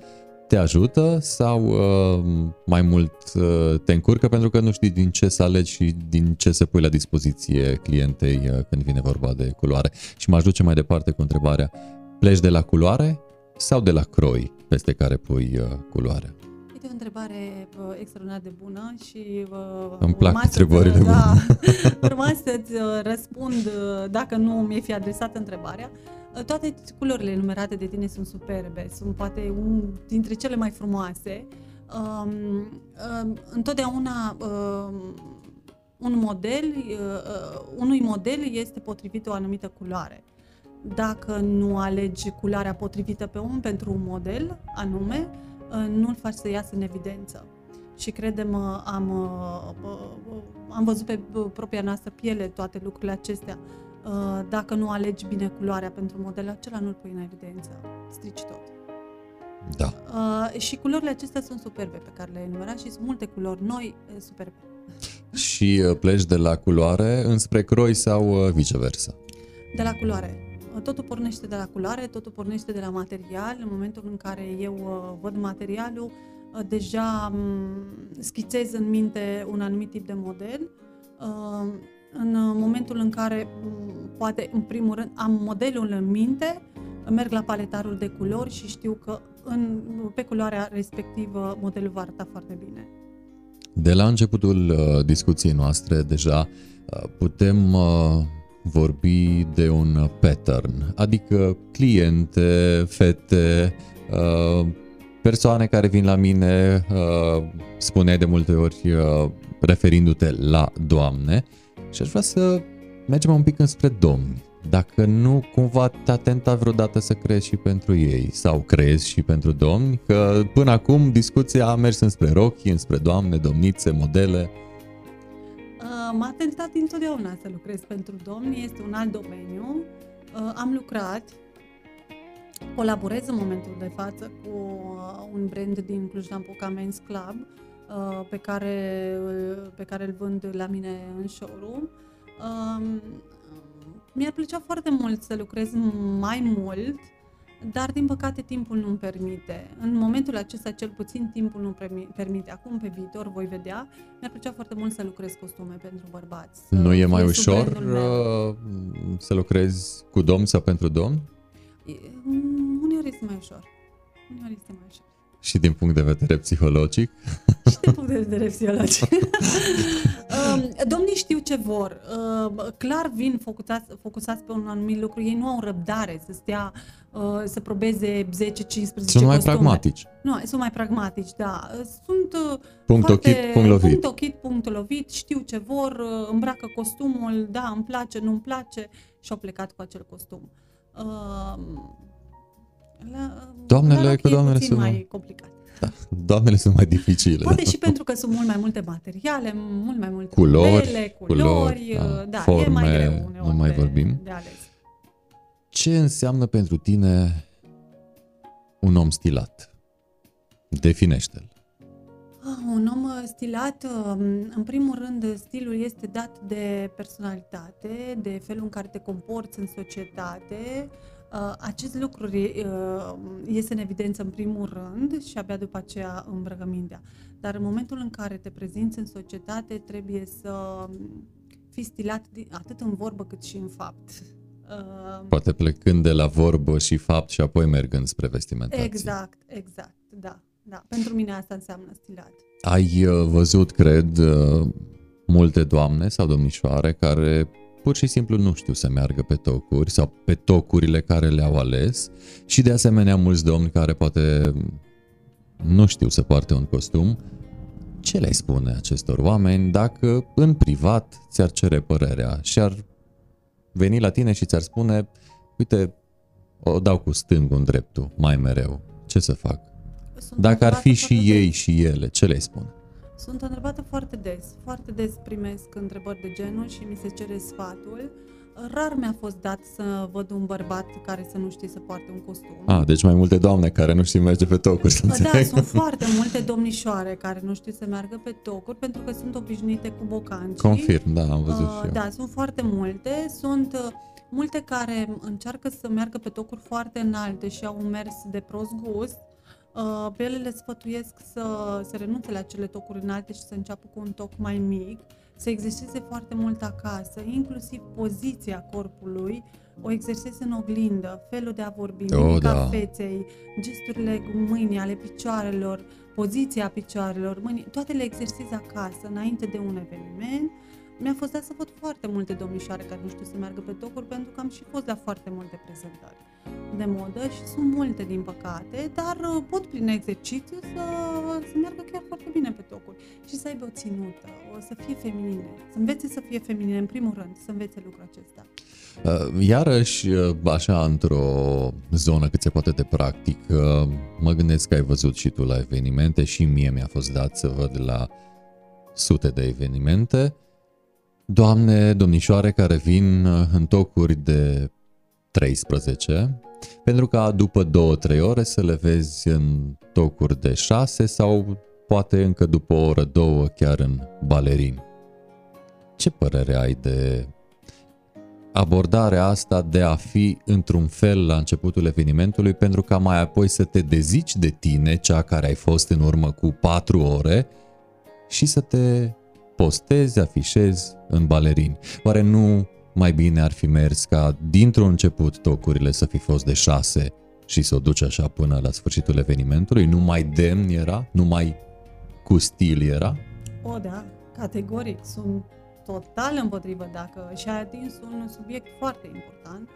te ajută sau uh, mai mult uh, te încurcă pentru că nu știi din ce să alegi și din ce să pui la dispoziție clientei uh, când vine vorba de culoare. Și mă ajuce mai departe cu întrebarea, pleci de la culoare sau de la croi peste care pui uh, culoarea? Este o întrebare uh, extraordinar de bună și uh, îmi plac întrebările da, urma să-ți uh, răspund uh, dacă nu mi-e fi adresat întrebarea. Uh, toate culorile numerate de tine sunt superbe, sunt poate un dintre cele mai frumoase. Um, um, întotdeauna um, un model, uh, uh, unui model este potrivit o anumită culoare. Dacă nu alegi culoarea potrivită pe un pentru un model anume, uh, nu-l faci să iasă în evidență. Și credem, uh, am, uh, am văzut pe propria noastră piele toate lucrurile acestea. Uh, dacă nu alegi bine culoarea pentru modelul acela, nu-l pui în evidență. Strici tot. Da. Uh, și culorile acestea sunt superbe pe care le-ai enumerat și sunt multe culori noi superbe. Și uh, pleci de la culoare înspre croi sau uh, viceversa? De la culoare. Totul pornește de la culoare, totul pornește de la material. În momentul în care eu uh, văd materialul, uh, deja um, schițez în minte un anumit tip de model. Uh, în momentul în care, poate, în primul rând, am modelul în minte, merg la paletarul de culori și știu că în, pe culoarea respectivă modelul va arăta foarte bine. De la începutul uh, discuției noastre, deja uh, putem uh, vorbi de un pattern, adică cliente, fete, uh, persoane care vin la mine, uh, spuneai de multe ori uh, referindu-te la doamne, și aș vrea să mergem un pic înspre domni. Dacă nu, cumva te-a tentat vreodată să crezi și pentru ei sau crezi și pentru domni, că până acum discuția a mers înspre rochi, înspre doamne, domnițe, modele. Uh, m-a tentat întotdeauna să lucrez pentru domni, este un alt domeniu. Uh, am lucrat, colaborez în momentul de față cu uh, un brand din Cluj-Napoca Men's Club, Uh, pe care, pe care îl vând la mine în showroom. Um, mi-ar plăcea foarte mult să lucrez mai mult, dar din păcate timpul nu-mi permite. În momentul acesta cel puțin timpul nu permite. Acum pe viitor voi vedea. Mi-ar plăcea foarte mult să lucrez costume pentru bărbați. Nu e mai ușor uh, să lucrezi cu domn sau pentru domn? Uneori este mai ușor. Uneori este mai ușor. Și din punct de vedere psihologic? Și din punct de vedere psihologic. Um, domnii știu ce vor. Um, clar vin focusați, focusați pe un anumit lucru. Ei nu au răbdare să stea uh, să probeze 10-15 Sunt mai pragmatici. Nu, sunt mai pragmatici, da. Sunt uh, punct foarte, ochit, punct lovit. Punct ochit, punct lovit, știu ce vor, uh, îmbracă costumul, da, îmi place, nu-mi place și au plecat cu acel costum. Um, la, doamnele la cu doamnele sunt mai complicat. Da, doamnele sunt mai dificile. Poate și pentru că sunt mult mai multe materiale, mult mai multe culori, modele, culori, culori da, da forme, e mai greu nu mai vorbim. de ales. Ce înseamnă pentru tine un om stilat? Definește-l. Ah, un om uh, stilat, um, în primul rând, stilul este dat de personalitate, de felul în care te comporți în societate, Uh, acest lucru uh, este în evidență în primul rând și abia după aceea îmbrăcămintea. Dar în momentul în care te prezinți în societate, trebuie să fii stilat atât în vorbă cât și în fapt. Uh, Poate plecând de la vorbă și fapt și apoi mergând spre vestimentație. exact, exact, da, da. Pentru mine asta înseamnă stilat. Ai uh, văzut, cred, uh, multe doamne sau domnișoare care pur și simplu nu știu să meargă pe tocuri sau pe tocurile care le-au ales și de asemenea mulți domni care poate nu știu să poarte un costum. Ce le spune acestor oameni dacă în privat ți-ar cere părerea și ar veni la tine și ți-ar spune uite, o dau cu stângul în dreptul, mai mereu, ce să fac? Sunt Dacă ar fi întrebată și foarte ei des. și ele, ce le spun? Sunt întrebată foarte des. Foarte des primesc întrebări de genul și mi se cere sfatul. Rar mi-a fost dat să văd un bărbat care să nu știe să poarte un costum. Ah, deci mai multe doamne care nu știu merge pe tocuri, să Da, înțeleg. sunt foarte multe domnișoare care nu știu să meargă pe tocuri pentru că sunt obișnuite cu bocanci. Confirm, da, am văzut și eu. Da, sunt foarte multe. Sunt uh, multe care încearcă să meargă pe tocuri foarte înalte și au un mers de prost gust. Uh, Pe ele le sfătuiesc să, să renunțe la cele tocuri înalte și să înceapă cu un toc mai mic, să exerseze foarte mult acasă, inclusiv poziția corpului, o exerseze în oglindă, felul de a vorbi, Oh, mimica da. feței, gesturile mâinii, ale picioarelor, poziția picioarelor, mâinii, toate le exersezi acasă, înainte de un eveniment. Mi-a fost dat să văd foarte multe domnișoare care nu știu să meargă pe tocuri pentru că am și fost la foarte multe prezentări de modă și sunt multe din păcate, dar uh, pot prin exercițiu să, să meargă chiar foarte bine pe tocuri și să aibă o ținută, o să fie feminine, să învețe să fie feminine în primul rând, să învețe lucrul acesta. Uh, Iarăși, uh, așa, într-o zonă cât se poate de practic, uh, mă gândesc că ai văzut și tu la evenimente și mie mi-a fost dat să văd la sute de evenimente doamne, domnișoare care vin uh, în tocuri de 13, pentru ca după 2-3 ore să le vezi în tocuri de 6 sau poate încă după o oră, două chiar în balerini. Ce părere ai de abordarea asta de a fi într-un fel la începutul evenimentului pentru ca mai apoi să te dezici de tine, cea care ai fost în urmă cu 4 ore și să te postezi, afișezi în balerini. Oare nu mai bine ar fi mers ca dintr-un început tocurile să fi fost de 6 și să o duci așa până la sfârșitul evenimentului? Nu mai demn era? Nu mai cu stil era? O, da, categoric, sunt total împotrivă dacă și-a atins un subiect foarte important.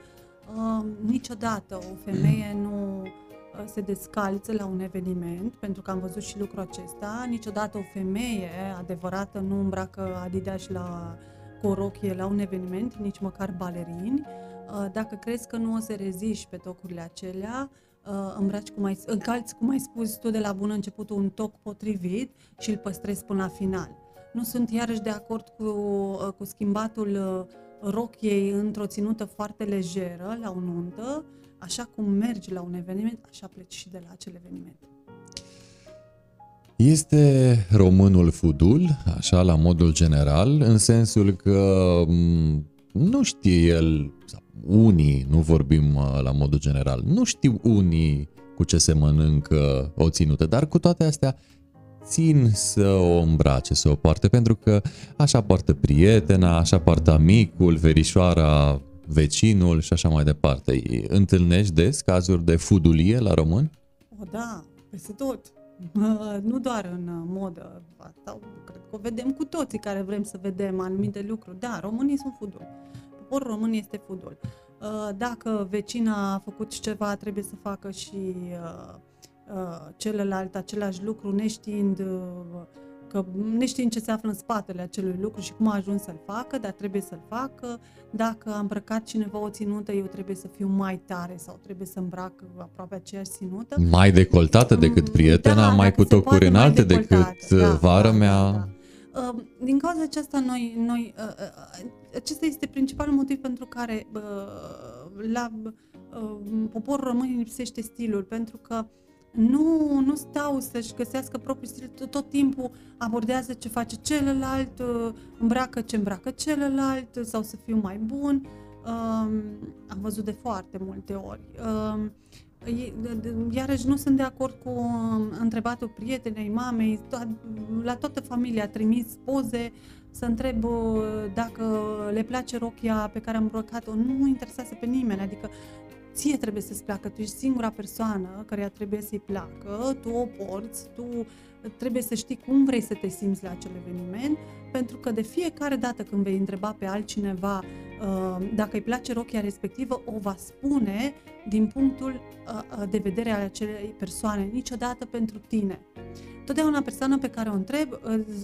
Uh, niciodată o femeie nu uh, se descalță la un eveniment, pentru că am văzut și lucrul acesta. Niciodată o femeie adevărată nu îmbracă Adidas la cu o rochie la un eveniment, nici măcar balerini. Uh, Dacă crezi că nu o să reziști pe tocurile acelea, uh, îmbraci cum ai, încalți, cum ai spus tu de la bun început, un toc potrivit și îl păstrezi până la final. Nu sunt iarăși de acord cu, uh, cu schimbatul uh, rochiei într-o ținută foarte lejeră la o nuntă, așa cum mergi la un eveniment, așa pleci și de la acel eveniment. Este românul fudul, așa la modul general, în sensul că m, nu știe el, sau unii, nu vorbim uh, la modul general, nu știu unii cu ce se mănâncă o ținută, dar cu toate astea țin să o îmbrace, să o poarte, pentru că așa poartă prietena, așa poartă amicul, verișoara, vecinul și așa mai departe. Întâlnești des cazuri de fudulie la români? O, da, peste tot. Uh, Nu doar în uh, modă, asta cred că o vedem cu toții care vrem să vedem anumite lucruri. Da, românii sunt fuduli. Poporul român este fudul. Uh, Dacă vecina a făcut ceva, trebuie să facă și uh, uh, celălalt același lucru, neștiind uh, că neștiind ce se află în spatele acelui lucru și cum a ajuns să-l facă, dar trebuie să-l facă. Dacă a îmbrăcat cineva o ținută, eu trebuie să fiu mai tare sau trebuie să îmbrac aproape aceeași ținută. Mai decoltată decât prietena, Da, mai dacă cu se tocuri poate, mai înalte decoltată. decât Da, uh, vară da, mea. da, da. Uh, Din cauza aceasta, noi, noi uh, uh, acesta este principalul motiv pentru care uh, la uh, poporul român îi lipsește stilul, pentru că nu, nu stau să-și găsească propriul stil, tot, tot timpul abordează ce face celălalt, uh, îmbracă ce îmbracă celălalt sau să fiu mai bun. Um, am văzut de foarte multe ori. Um, e- de- de- Iarăși nu sunt de acord cu um, întrebatul prietenei, mamei, to- la toată familia a trimis poze să întreb uh, dacă le place rochia pe care am îmbrăcat-o, nu interesează pe nimeni, adică ție trebuie să-ți placă, tu ești singura persoană care trebuie să-i placă, tu o porți, tu trebuie să știi cum vrei să te simți la acel eveniment, pentru că de fiecare dată când vei întreba pe altcineva uh, dacă îi place rochia respectivă, o va spune din punctul uh, uh, de vedere al acelei persoane, niciodată pentru tine. Totdeauna persoana pe care o întreb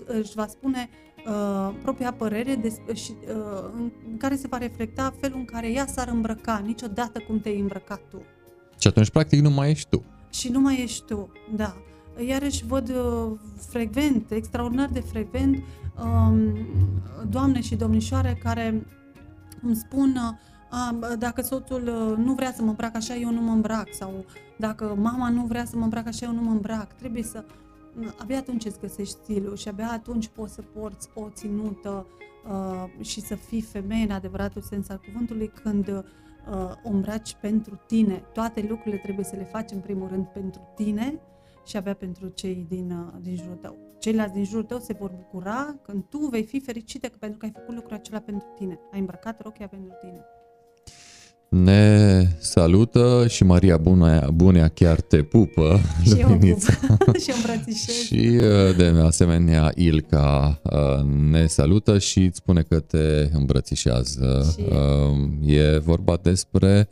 își va spune uh, propria părere de, și, uh, în care se va reflecta felul în care ea s-ar îmbrăca, niciodată cum te-ai îmbrăcat tu. Și atunci, practic, nu mai ești tu. Și nu mai ești tu, da. Iarăși văd uh, frecvent, extraordinar de frecvent, um, doamne și domnișoare care îmi spun uh, dacă soțul uh, nu vrea să mă îmbrac așa, eu nu mă îmbrac sau dacă mama nu vrea să mă îmbrac așa, eu nu mă îmbrac. Trebuie să abia atunci îți găsești stilul și abia atunci poți să porți o ținută uh, și să fii femeie în adevăratul sens al cuvântului când uh, o îmbraci pentru tine. Toate lucrurile trebuie să le faci în primul rând pentru tine și abia pentru cei din, uh, din jurul tău. Ceilalți din jurul tău se vor bucura când tu vei fi fericită pentru că ai făcut lucrul acela pentru tine. Ai îmbrăcat rochia pentru tine. Ne salută și Maria Bunea, Bunea chiar te pupă, și Luminița. și îmbrățișez. și uh, de asemenea Ilca uh, ne salută și îți spune că te îmbrățișează. Și... Uh, e vorba despre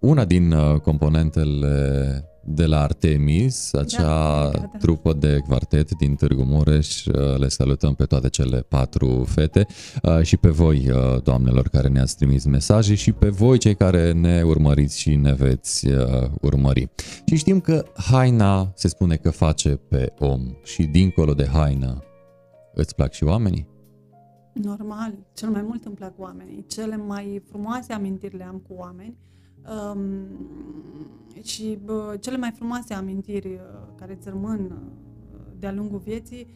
una din componentele de la Artemis, acea da, da, da. trupă de quartet din Târgu Mureș. Uh, le salutăm pe toate cele patru fete uh, și pe voi, uh, doamnelor, care ne-ați trimis mesaje și pe voi, cei care ne urmăriți și ne veți urmări. Și știm că haina se spune că face pe om și dincolo de haină îți plac și oamenii? Normal, cel mai mult îmi plac oamenii. Cele mai frumoase amintiri le am cu oameni Um, și bă, cele mai frumoase amintiri uh, care îți rămân uh, de-a lungul vieții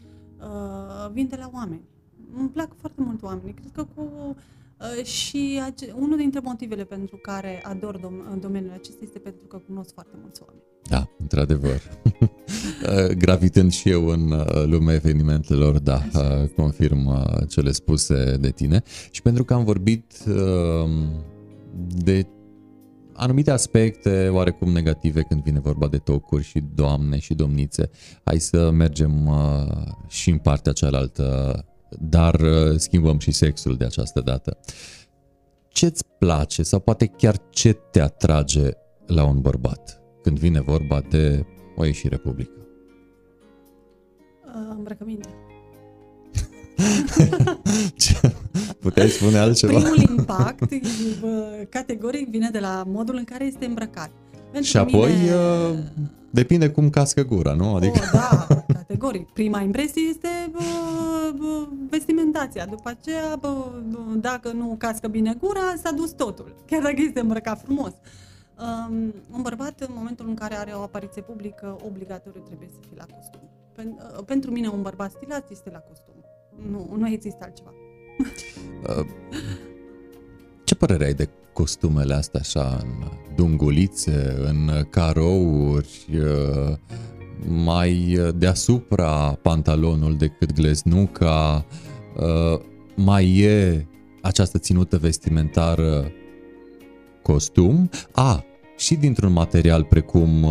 uh, vin de la oameni. Îmi plac foarte mult oamenii. Cred că cu uh, și ace- unul dintre motivele pentru care ador dom- domeniul acesta este pentru că cunosc foarte mulți oameni. Da, într-adevăr. Gravitând și eu în uh, lumea evenimentelor, da, confirm cele spuse de tine. Și pentru că am vorbit de anumite aspecte oarecum negative când vine vorba de tocuri și doamne și domnițe. Hai să mergem uh, și în partea cealaltă, dar uh, schimbăm și sexul de această dată. Ce-ți place sau poate chiar ce te atrage la un bărbat când vine vorba de o ieșire publică? Uh, îmbrăcăminte. Puteai spune altceva? Primul impact, categoric, vine de la modul în care este îmbrăcat. Pentru și apoi mine... Uh, depinde cum cască gura, nu? Adică... Oh, da, categoric. Prima impresie este bă, bă, vestimentația. După aceea, bă, dacă nu cască bine gura, s-a dus totul. Chiar dacă este îmbrăcat frumos. Um, un bărbat, în momentul în care are o apariție publică, obligatoriu trebuie să fie la costum. Pen, uh, pentru mine, un bărbat stilat este la costum. Nu, nu există altceva. Uh, ce părere ai de costumele astea așa în dungulițe, în carouri, uh, mai deasupra pantalonul decât gleznuca, uh, mai e această ținută vestimentară costum? A, și dintr-un material precum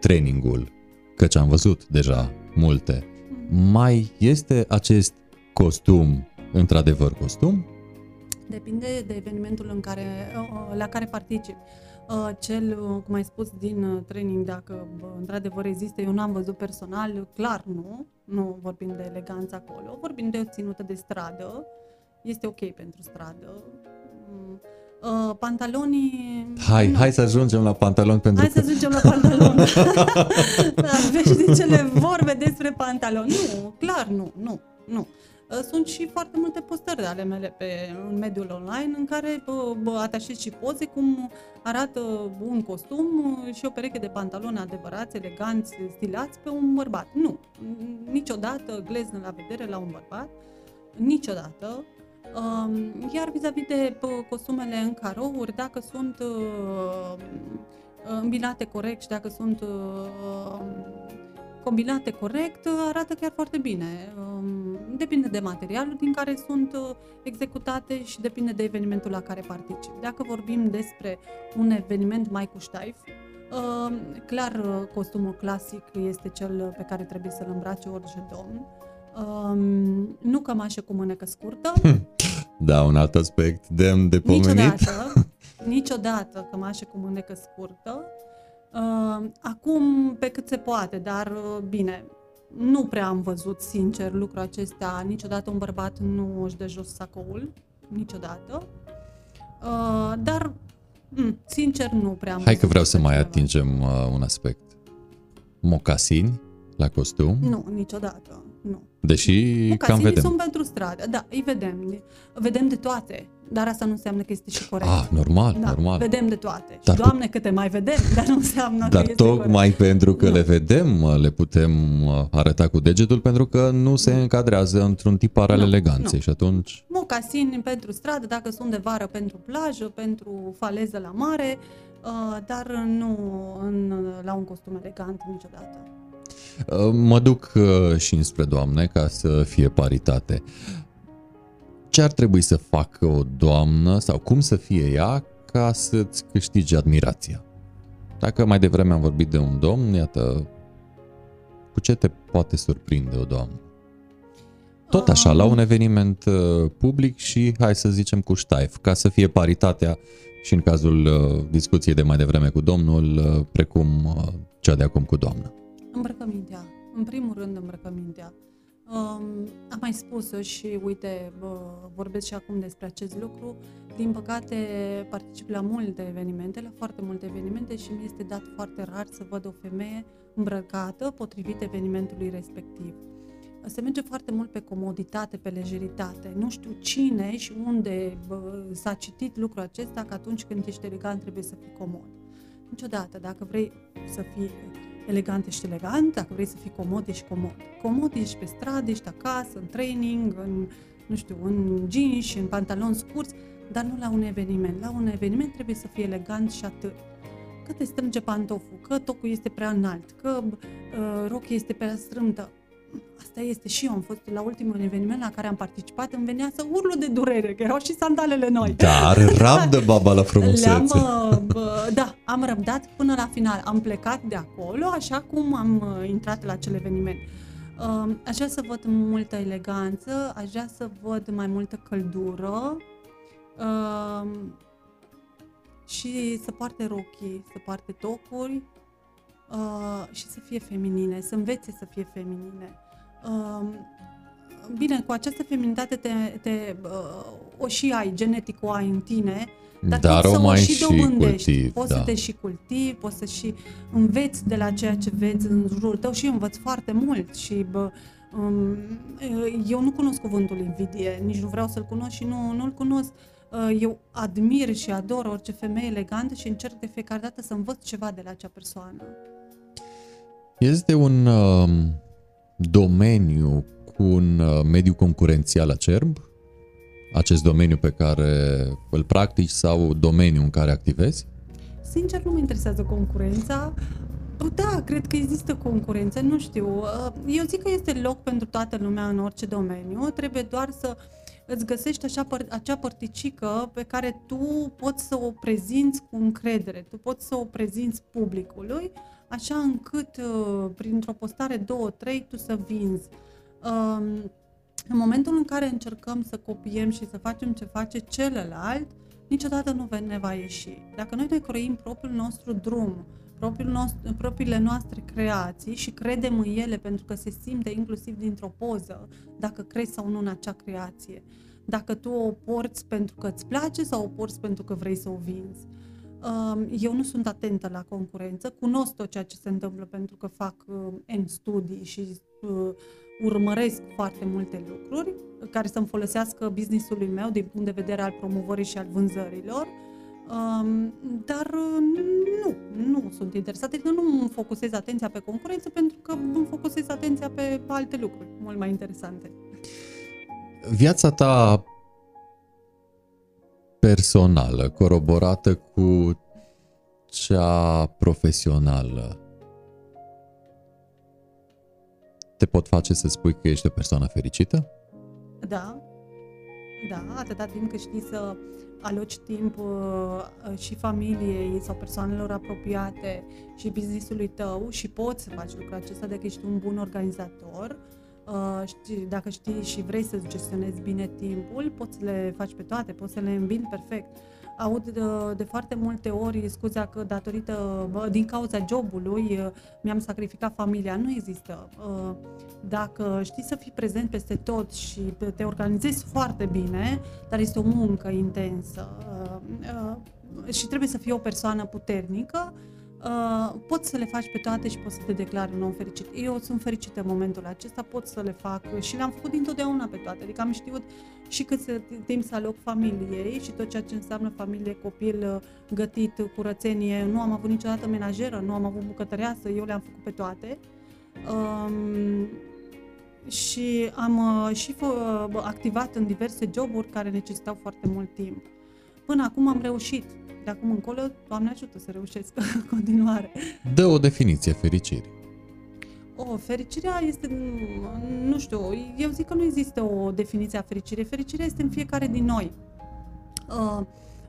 trainingul, căci am văzut deja multe mai este acest costum într-adevăr costum? Depinde de evenimentul în care, la care particip. Cel, cum ai spus, din training, dacă într-adevăr există, eu n-am văzut personal, clar nu, nu vorbim de eleganță acolo, vorbim de o ținută de stradă, este ok pentru stradă, Uh, pantalonii... Hai, nu. hai să ajungem la pantalon pentru Hai că... să ajungem la pantalon. da, vezi cele vorbe despre pantalon. Nu, clar nu, nu, nu. Uh, sunt și foarte multe postări ale mele pe în mediul online în care uh, atașez și poze cum arată un costum și o pereche de pantaloni adevărați, eleganți, stilați pe un bărbat. Nu, niciodată gleznă la vedere la un bărbat, niciodată. Iar vis-a-vis de costumele în carouri, dacă sunt uh, îmbinate corect și dacă sunt uh, combinate corect, uh, arată chiar foarte bine. Um, depinde de materialul din care sunt uh, executate și depinde de evenimentul la care particip. Dacă vorbim despre un eveniment mai cu ștaif, um, clar uh, costumul clasic este cel pe care trebuie să-l îmbrace orice domn. Um, nu cămașă cu mânecă scurtă. Da, un alt aspect demn de pomenit. Niciodată, niciodată cămașă cu mânecă scurtă. Uh, acum, pe cât se poate, dar uh, bine, nu prea am văzut, sincer, lucrul acesta. Niciodată un bărbat nu își dă jos sacoul, niciodată. Uh, dar, mm, sincer, nu prea am Hai că văzut vreau să așa mai ceva. atingem uh, un aspect. Mocasini la costum, Nu, niciodată, nu. deși cam Mocasinii vedem. sunt pentru stradă, da, îi vedem. Vedem de toate, dar asta nu înseamnă că este și corect. Ah, normal, da, normal. vedem de toate. Dar și, Doamne, câte mai vedem, dar nu înseamnă Dar că este corect. tocmai pentru că Nu. le vedem, uh, le putem uh, arăta cu degetul pentru că nu se încadrează într-un tipar al Nu, eleganței nu. și atunci mocasini pentru stradă, dacă sunt de vară pentru plajă, pentru faleză la mare, uh, dar nu în, la un costum elegant niciodată. Uh, mă duc uh, și înspre doamne ca să fie paritate. Ce ar trebui să facă o doamnă sau cum să fie ea ca să-ți câștige admirația? Dacă mai devreme am vorbit de un domn, iată, cu ce te poate surprinde o doamnă? Tot așa, la un eveniment uh, public și, hai să zicem, cu ștaif, ca să fie paritatea și în cazul uh, discuției de mai devreme cu domnul, uh, precum uh, cea de acum cu doamna. Îmbrăcămintea. În primul rând, îmbrăcămintea. Um, am mai spus-o și, uite, bă, vorbesc și acum despre acest lucru. Din păcate, particip la multe evenimente, la foarte multe evenimente și mi este dat foarte rar să văd o femeie îmbrăcată potrivit evenimentului respectiv. Se merge foarte mult pe comoditate, pe lejeritate. Nu știu cine și unde bă, s-a citit lucrul acesta că atunci când ești elegant trebuie să fii comod. Niciodată. Dacă vrei să fii elegant, ești elegant. Dacă vrei să fii comod, ești comod. Comod ești pe stradă, ești acasă, în training, în, nu știu, în jeans și în pantaloni scurți, dar nu la un eveniment. La un eveniment trebuie să fii elegant și atât. Că te strânge pantoful, că tocul este prea înalt, că uh, rochia este prea strâmtă. Asta este și eu am fost la ultimul eveniment la care am participat, îmi venea să urlu de durere, că erau și sandalele noi. Dar rabdă baba la frumusețe. Le-am, uh, bă, da, am răbdat până la final. Am plecat de acolo, așa cum am uh, intrat la acel eveniment. Uh, Aș vrea să văd multă eleganță, aș vrea să văd mai multă căldură uh, și să poarte rochii, să poarte tocuri uh, și să fie feminine, să învețe să fie feminine. Uh, Bine, cu această feminitate te, te, uh, o și ai, genetic o ai în tine, dar, Dar poți o să mai o și și dobândești. cultivi, poți da. să te și cultivi, poți să și înveți de la ceea ce vezi în jurul tău și eu învăț foarte mult și bă, um, eu nu cunosc cuvântul invidie, nici nu vreau să-l cunosc și nu, nu-l cunosc. Uh, Eu admir și ador orice femeie elegantă și încerc de fiecare dată să învăț ceva de la acea persoană. Este un uh, domeniu cu un uh, mediu concurențial acerb? Acest domeniu pe care îl practici sau domeniul în care activezi? Sincer, nu mă interesează concurența. Da, cred că există concurență, nu știu. Eu zic că este loc pentru toată lumea în orice domeniu. Trebuie doar să îți găsești așa, păr- acea părticică pe care tu poți să o prezinți cu încredere, tu poți să o prezinți publicului, așa încât uh, printr-o postare, două, trei, tu să vinzi. Um, în momentul în care încercăm să copiem și să facem ce face celălalt, niciodată nu ve- ne va ieși. Dacă noi ne croim propriul nostru drum, propriul nostru, propriile noastre creații și credem în ele pentru că se simte inclusiv dintr-o poză, dacă crezi sau nu în acea creație, dacă tu o porți pentru că îți place sau o porți pentru că vrei să o vinzi. Um, Eu nu sunt atentă la concurență, cunosc tot ceea ce se întâmplă pentru că fac uh, N studii și uh, urmăresc foarte multe lucruri care să-mi folosească business-ului meu din punct de vedere al promovării și al vânzărilor. Um, dar uh, nu, nu sunt interesată, adică nu îmi focusez atenția pe concurență pentru că îmi focusez atenția pe alte lucruri mult mai interesante. Viața ta personală, coroborată cu cea profesională, te pot face să spui că ești o persoană fericită? Da, da, atâta timp cât știi să aloci timp uh, și familiei sau persoanelor apropiate și businessului tău și poți să faci lucrul acesta dacă ești un bun organizator, uh, știi, dacă știi și vrei să gestionezi bine timpul, poți să le faci pe toate, poți să le îmbini perfect. Aud de, de foarte multe ori scuza că datorită, bă, din cauza jobului, uh, mi-am sacrificat familia. Nu există. Uh, dacă știi să fii prezent peste tot și te organizezi foarte bine, dar este o muncă intensă uh, și trebuie să fii o persoană puternică, Uh, poți să le faci pe toate și poți să te declari un om fericit. Eu sunt fericită în momentul acesta, pot să le fac și le-am făcut dintotdeauna pe toate. Adică am știut și cât timp să aloc familiei și tot ceea ce înseamnă familie, copil, gătit, curățenie. Nu am avut niciodată menajeră, nu am avut bucătăreasă, eu le-am făcut pe toate. Um, și am uh, și f- activat în diverse joburi care necesitau foarte mult timp. Până acum am reușit de acum încolo, Doamne ajută să reușesc în continuare. Dă o definiție fericirii. O, fericirea este, nu știu, eu zic că nu există o definiție a fericirii. Fericirea este în fiecare din noi. Uh,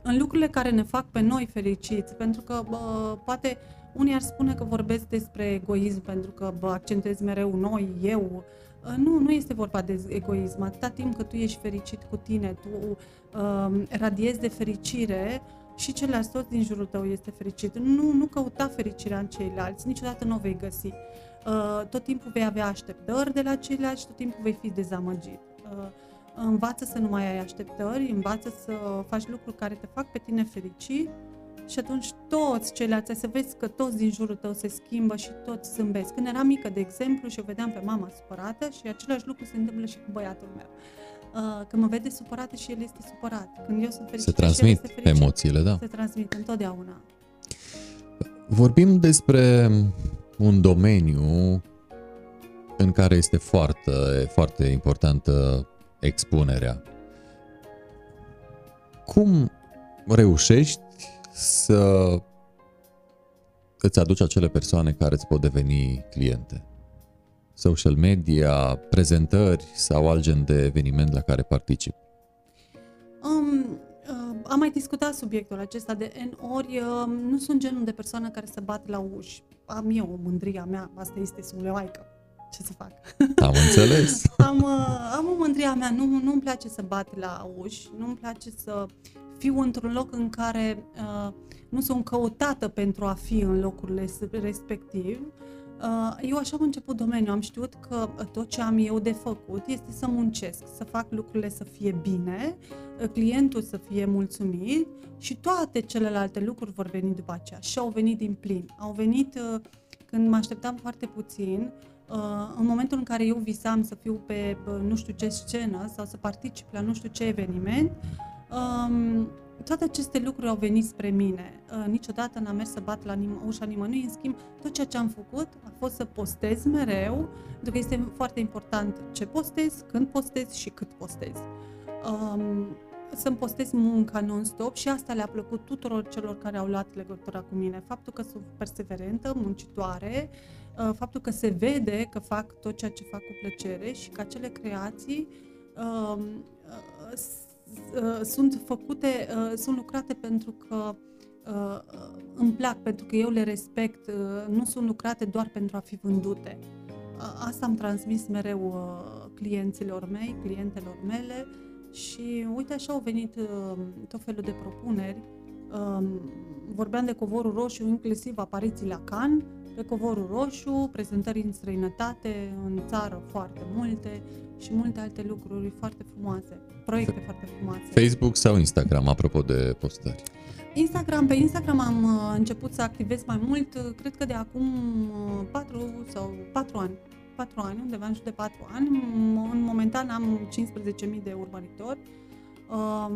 în lucrurile care ne fac pe noi fericiți, pentru că uh, poate unii ar spune că vorbesc despre egoism pentru că bă, accentuez mereu noi, eu. Uh, nu, nu este vorba de egoism. Atâta timp cât tu ești fericit cu tine, tu uh, radiezi de fericire, și celălalt tot din jurul tău este fericit. Nu, nu căuta fericirea în ceilalți, niciodată nu o vei găsi. Uh, tot timpul vei avea așteptări de la ceilalți și tot timpul vei fi dezamăgit. Uh, învață să nu mai ai așteptări, învață să faci lucruri care te fac pe tine fericit și atunci toți ceilalți, să vezi că toți din jurul tău se schimbă și toți zâmbesc. Când eram mică, de exemplu, și o vedeam pe mama supărată și același lucru se întâmplă și cu băiatul meu. Uh, când mă vede supărată și el este supărat. Când eu sunt fericită Se transmit și el este fericit, emoțiile, da. Se transmit întotdeauna. Vorbim despre un domeniu în care este foarte, foarte importantă expunerea. Cum reușești să îți aduci acele persoane care îți pot deveni cliente? Social media, prezentări sau alt gen de eveniment la care particip? Um, uh, am mai discutat subiectul acesta de N ori. Uh, nu sunt genul de persoană care să bat la uși. Am eu o mândria mea, asta este suleoaică. Ce să fac? Am înțeles. am, uh, am o mândria mea, nu, nu-mi place să bat la uși, nu-mi place să fiu într-un loc în care uh, nu sunt căutată pentru a fi în locurile respectiv. Uh, Uh, eu așa am început domeniul, am știut că uh, tot ce am eu de făcut este să muncesc, să fac lucrurile să fie bine, uh, clientul să fie mulțumit și toate celelalte lucruri vor veni după aceea. Și au venit din plin. Au venit când mă așteptam foarte puțin, în momentul în care eu visam să fiu pe nu știu ce scenă sau să particip la nu știu ce eveniment, um, toate aceste lucruri au venit spre mine. Uh, niciodată n-am mers să bat la nim- ușa nimănui, în schimb, tot ceea ce am făcut a fost să postez mereu, pentru că este foarte important ce postez, când postez și cât postez. Um, să-mi postez munca non-stop și asta le-a plăcut tuturor celor care au luat legătura cu mine. Faptul că sunt perseverentă, muncitoare, uh, faptul că se vede că fac tot ceea ce fac cu plăcere și că acele creații um, uh, Uh, sunt făcute, uh, sunt lucrate pentru că uh, îmi plac, pentru că eu le respect, nu sunt lucrate doar pentru a fi vândute. Asta am transmis mereu clienților mei, clientelor mele și uite așa au venit tot felul de propuneri. Um, vorbeam de covorul roșu, inclusiv apariții la Cannes, pe covorul roșu, prezentări în străinătate, în țară foarte multe și multe alte lucruri foarte frumoase, proiecte foarte frumoase. Facebook sau Instagram, apropo de postări? Instagram, pe Instagram am uh, început să activez mai mult, uh, cred că de acum 4 uh, sau 4 ani. 4 ani, undeva în jur de 4 ani. În momentan am 15.000 de urmăritori. Um,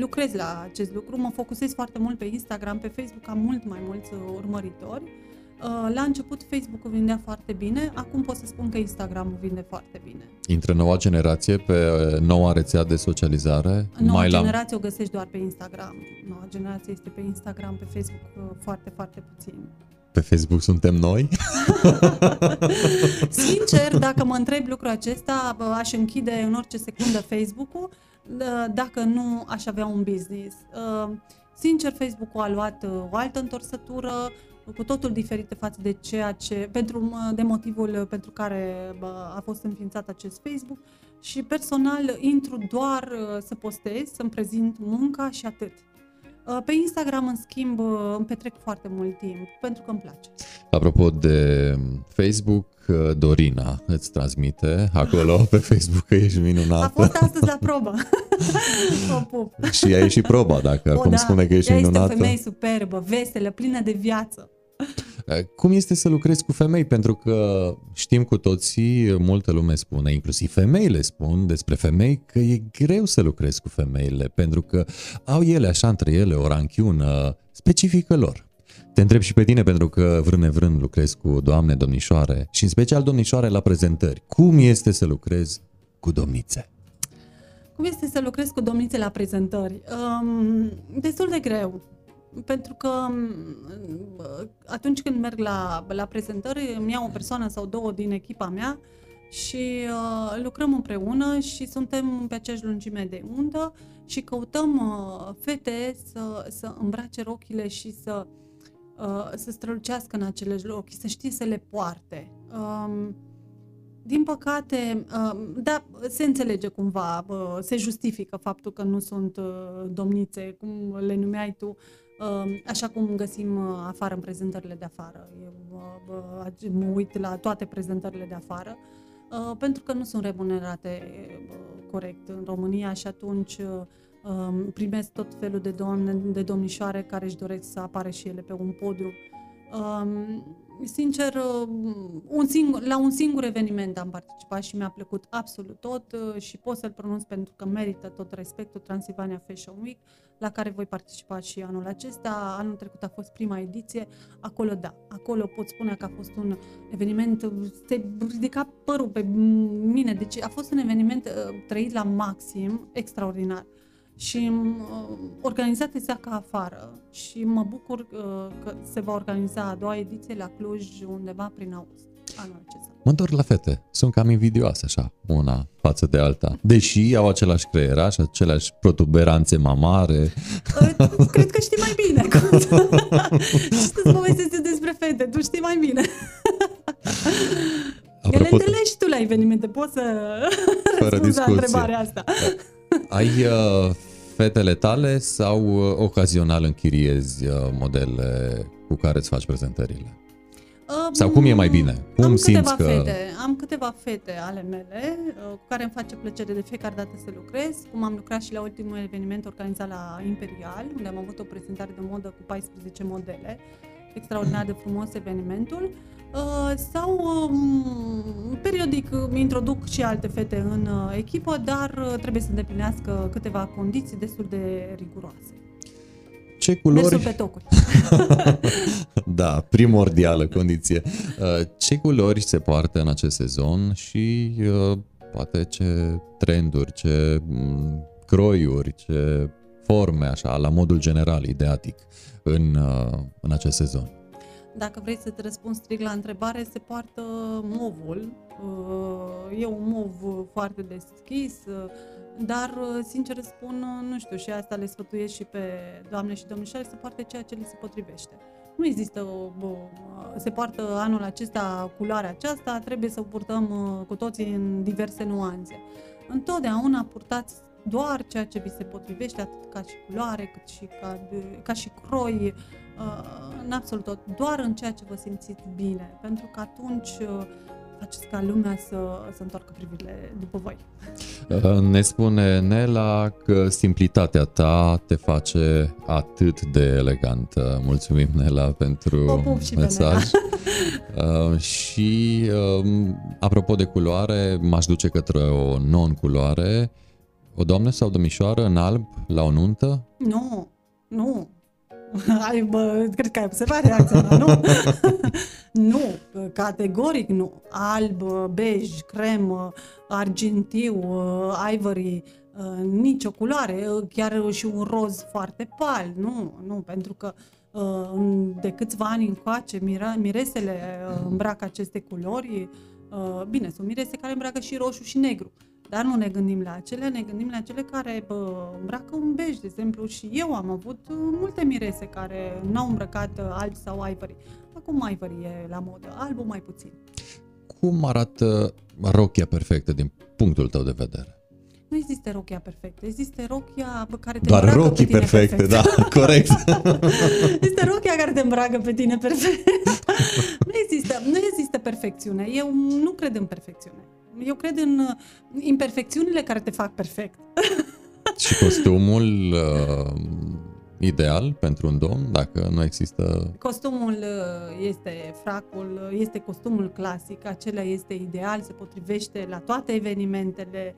lucrez la acest lucru, mă focusez foarte mult pe Instagram, pe Facebook am mult mai mulți urmăritori Uh, la început Facebook-ul vindea foarte bine, acum pot să spun că Instagram-ul vinde foarte bine. Intră noua generație pe noua rețea de socializare? Noua mai generație la... o găsești doar pe Instagram. Noua generație este pe Instagram, pe Facebook uh, foarte, foarte puțin. pe Facebook suntem noi? Sincer, dacă mă întreb lucrul acesta, aș închide în orice secundă Facebook-ul dacă nu aș avea un business. Sincer, Facebook-ul a luat o altă întorsătură, cu totul diferită față de ceea ce, pentru, de motivul pentru care a fost înființat acest Facebook și personal intru doar uh, să postez, să-mi prezint munca și atât. Uh, pe Instagram, în schimb, uh, îmi petrec foarte mult timp, pentru că îmi place. Apropo de Facebook, Dorina îți transmite acolo pe Facebook că ești minunată. A fost astăzi la probă. o pup. Și a ieșit proba, dacă o, acum da. spune că ești Ea minunată. este o femeie superbă, veselă, plină de viață. Cum este să lucrezi cu femei? Pentru că știm cu toții, multă lume spune, inclusiv femeile spun despre femei, că e greu să lucrezi cu femeile, pentru că au ele așa între ele o ranchiună specifică lor. Te întreb și pe tine pentru că vrând nevrând lucrezi cu doamne, domnișoare și în special domnișoare la prezentări. Cum este să lucrezi cu domnițe? Cum este să lucrezi cu domnițe la prezentări? Um, destul de greu pentru că atunci când merg la, la prezentări, îmi iau o persoană sau două din echipa mea și uh, lucrăm împreună și suntem pe aceeași lungime de undă și căutăm uh, fete să, să îmbrace rochile și să, uh, să strălucească în acele ochi, să știe să le poarte. Uh, din păcate, uh, da, se înțelege cumva, uh, se justifică faptul că nu sunt uh, domnițe, cum le numeai tu, așa cum găsim afară în prezentările de afară. Eu mă uit la toate prezentările de afară, pentru că nu sunt remunerate corect în România și atunci primesc tot felul de doamne, de domnișoare care își doresc să apară și ele pe un podium sincer, uh, un singur, la un singur eveniment am participat și mi-a plăcut absolut tot uh, și pot să-l pronunț pentru că merită tot respectul Transilvania Fashion Week, la care voi participa și anul acesta. Anul trecut a fost prima ediție, acolo da, acolo pot spune că a fost un eveniment, se ridica părul pe mine, deci a fost un eveniment uh, trăit la maxim, extraordinar. Și uh, organizat exact ca afară. Și mă bucur uh, că se va organiza a doua ediție la Cluj undeva prin august anul acesta. Mă întorc la fete. Sunt cam invidioase așa, una față de alta. Deși au același creieraș, aceleași protuberanțe mamare. Uh, cred că știi mai bine. Știi povestesc despre fete, tu știi mai bine. Apropo... Ele înțelegi tu la evenimente, poți să Fără discuție. întrebarea asta. Ai uh, fetele tale sau uh, ocazional închiriezi uh, modele cu care îți faci prezentările? Um, sau cum e mai bine? Cum am simți că... Fete, am câteva fete ale mele uh, cu care îmi face plăcere de fiecare dată să lucrez, cum am lucrat și la ultimul eveniment organizat la Imperial, unde am avut o prezentare de modă cu 14 modele. Extraordinar de frumos evenimentul. Uh, sau um, periodic introduc și alte fete în uh, echipă, dar uh, trebuie să îndeplinească câteva condiții destul de riguroase. Ce culori... Mersul pe tocuri. da, primordială condiție. Ce culori se poartă în acest sezon și poate ce trenduri, ce mm, croiuri, ce forme, așa, la modul general, ideatic, în, în acest sezon? Dacă vrei să te răspund strict la întrebare, se poartă movul. Uh, e un mov foarte deschis, uh, dar, uh, sincer spun, nu știu, și asta le sfătuiesc și pe doamne și domnișoare să poarte ceea ce le se potrivește. Nu există, o, se poartă anul acesta culoarea aceasta, trebuie să o purtăm cu toții în diverse nuanțe. Întotdeauna purtați doar ceea ce vi se potrivește, atât ca și culoare, cât și ca, ca și croi, uh, în absolut tot, doar în ceea ce vă simțiți bine, pentru că atunci uh, faceți ca lumea să, să întoarcă privirile după voi. Uh, ne spune Nela că simplitatea ta te face atât de elegantă. Mulțumim, Nela, pentru mesaj. Și, uh, și uh, apropo de culoare, m-aș duce către o non-culoare. O doamnă sau domnișoară în alb la o nuntă? Nu, nu. Ai, bă, cred că ai observat reacția mea, nu? nu, categoric nu. Alb, bej, crem, argintiu, ivory, nicio culoare, chiar și un roz foarte pal, nu, nu, pentru că de câțiva ani încoace miresele îmbracă aceste culori. Bine, sunt mirese care îmbracă și roșu și negru. Dar nu ne gândim la acele, ne gândim la cele care bă, îmbracă un bej, de exemplu, și eu am avut multe mirese care n-au îmbrăcat alb sau ivory. Acum ivory e la modă, albul mai puțin. Cum arată rochia perfectă din punctul tău de vedere? Nu există rochia perfectă, există rochia care te Doar îmbracă rochii pe tine perfecte, perfect. da, corect. este rochia care te îmbracă pe tine perfect. nu, există, nu există perfecțiune. Eu nu cred în perfecțiune. Eu cred în uh, imperfecțiunile care te fac perfect. Și costumul uh, ideal pentru un domn, dacă nu există... Costumul uh, este fracul, uh, este costumul clasic, acela este ideal, se potrivește la toate evenimentele.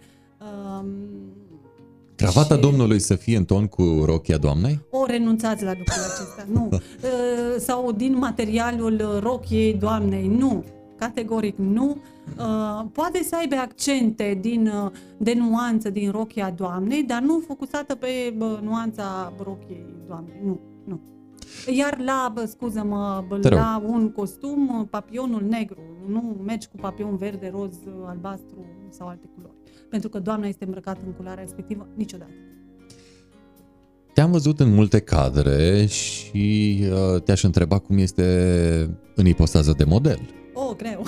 Um, Cravata și- domnului să fie în ton cu rochia doamnei? O renunțați la lucrul acesta, nu. Uh, Sau din materialul rochiei doamnei, nu. Categoric nu. Uh, Poate să aibă accente din, uh, de nuanță din rochia doamnei, dar nu focusată pe bă, nuanța rochiei doamnei, nu, nu. Iar la, bă, scuză-mă, bă, Te rog. la un costum, uh, papionul negru, nu mergi cu papion verde, roz, uh, albastru sau alte culori. Pentru că doamna este îmbrăcată în culoarea respectivă niciodată. Te-am văzut în multe cadre și uh, te-aș întreba cum este în ipostază de model. Oh, greu.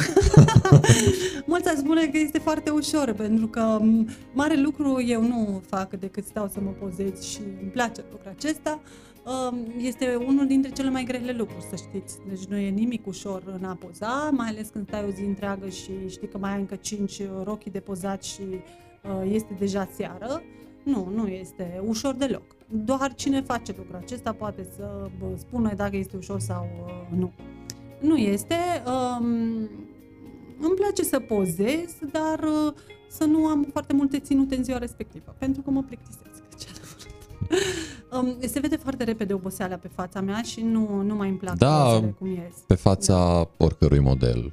Mulți ar spune că este foarte ușor, pentru că m, mare lucru eu nu fac decât stau să mă pozez și îmi place lucrul acesta. Um, Este unul dintre cele mai grele lucruri, să știți. Deci nu e nimic ușor în a poza, mai ales când stai o zi întreagă și știi că mai ai încă 5 rochii de pozat și uh, este deja seară. Nu, nu este ușor deloc. Doar cine face lucrul acesta poate să bă, spună dacă este ușor sau uh, nu. Nu este. Um, îmi place să pozez, dar uh, să nu am foarte multe ținute în ziua respectivă, pentru că mă plictisesc. ce adevărat. um, se vede foarte repede oboseala pe fața mea și nu, nu mai îmi plac Da, pozele cum ies. Pe fața oricărui model.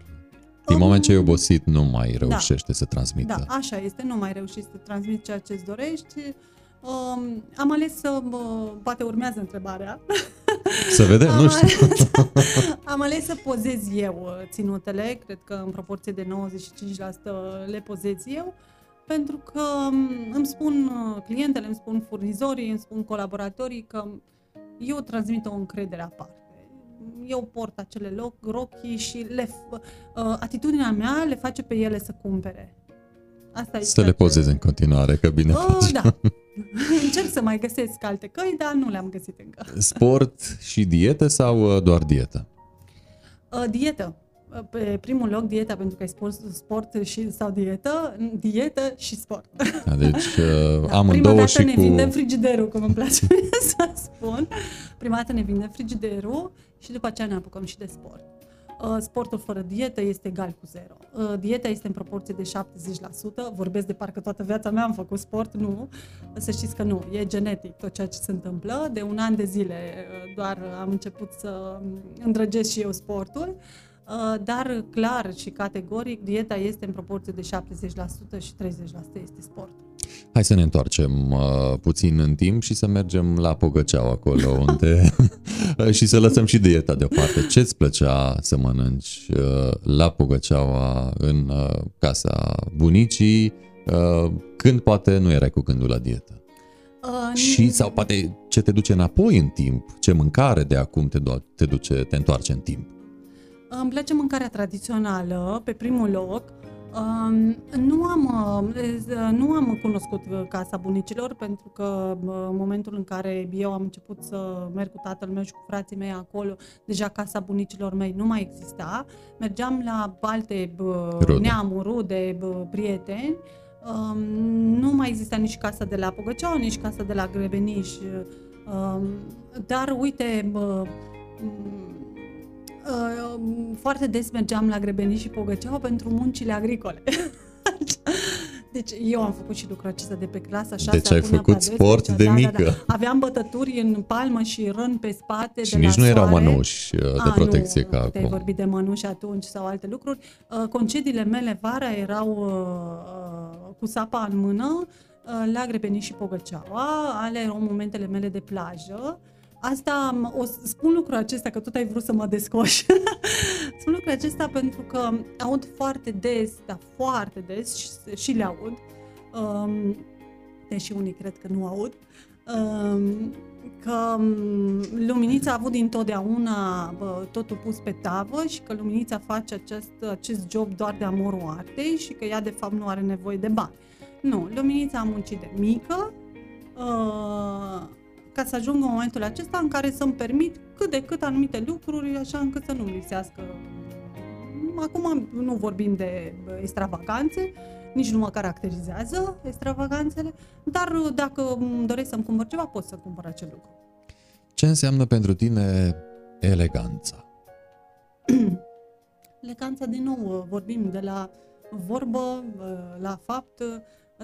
Din Um, moment ce e obosit, nu mai reușește să transmită. Da, așa este, nu mai reușești să transmiți ceea ce îți dorești. Um, am ales să, bă, poate urmează întrebarea, Să vedem, nu am, știu. ales, am ales să pozez eu uh, ținutele, cred că în proporție de 95% le pozez eu, pentru că um, îmi spun uh, clientele, îmi spun furnizorii, îmi spun colaboratorii că eu transmit o încredere aparte. Eu port acele loc, rochii și le, f- uh, atitudinea mea le face pe ele să cumpere. Asta e Să ceea le ce- pozezi în continuare, că bine Oh, faci. da. Încerc să mai găsesc alte căi, dar nu le-am găsit încă. Sport și dietă sau uh, doar dietă? Uh, dietă. Uh, Pe primul loc dieta, pentru că ai sport, sport și, sau dietă, dietă și sport. Da, Deci uh, Da, prima amândouă dată și ne cu... vindem frigiderul, cum îmi place mie să spun. Prima dată ne vindem frigiderul și după aceea ne apucăm și de sport. Uh, Sportul fără dietă este egal cu zero. Uh, Dieta este în proporție de 70%. Vorbesc de parcă toată viața mea am făcut sport, nu. Să știți că nu, e genetic tot ceea ce se întâmplă. De un an de zile uh, doar am început să îndrăgesc și eu sportul. Uh, Dar clar și categoric, dieta este în proporție de 70% și 30% este sport. Hai să ne întoarcem uh, puțin în timp și să mergem la Pogăceau acolo unde și să lăsăm și dieta deoparte. Ce-ți plăcea să mănânci uh, la Pogăceaua în uh, casa bunicii uh, când poate nu erai cu gândul la dietă? Uh, Și sau poate ce te duce înapoi în timp, ce mâncare de acum te, do- te duce, te întoarce în timp. Îmi place mâncarea tradițională, pe primul loc. Um, nu, am, uh, nu am cunoscut uh, casa bunicilor pentru că uh, în momentul în care eu am început să merg cu tatăl meu și cu frații mei acolo, deja casa bunicilor mei nu mai exista. Mergeam la alte bă, Rude. neamuri, rude, bă, prieteni. Um, nu mai exista nici casa de la Pogăceau, nici casa de la Grebeniș. Um, dar uite, bă, m- Uh, foarte des mergeam la Grebeni și Pogăceau pentru muncile agricole. Deci eu am făcut și lucrul acesta de pe clasa 6 Deci ai acum făcut pe 12, sport de da, mică. Da, da. Aveam bătături în palmă și rând pe spate Și de nici la nu erau soare. mănuși uh, de A, protecție nu, ca Te-ai acum. vorbit de mănuși atunci sau alte lucruri. Uh, Concediile mele vara erau uh, uh, cu sapa în mână uh, la Grebeni și Pogăceaua. Ale erau momentele mele de plajă Asta, o să spun lucrul acesta, că tot ai vrut să mă descoși. spun lucrul acesta pentru că aud foarte des, dar foarte des, și, și le aud, um, deși unii cred că nu aud, um, că um, Luminița a avut dintotdeauna bă, totul pus pe tavă și că Luminița face acest, acest job doar de amorul artei și că ea de fapt nu are nevoie de bani. Nu, Luminița a muncit de mică, uh, ca să ajung în momentul acesta în care să-mi permit cât de cât anumite lucruri, așa încât să nu-mi lipsească. Acum nu vorbim de extravaganțe, nici nu mă caracterizează extravaganțele, dar dacă îmi doresc să-mi cumpăr ceva, pot să cumpăr acel lucru. Ce înseamnă pentru tine eleganța? eleganța, din nou, vorbim de la vorbă la fapt.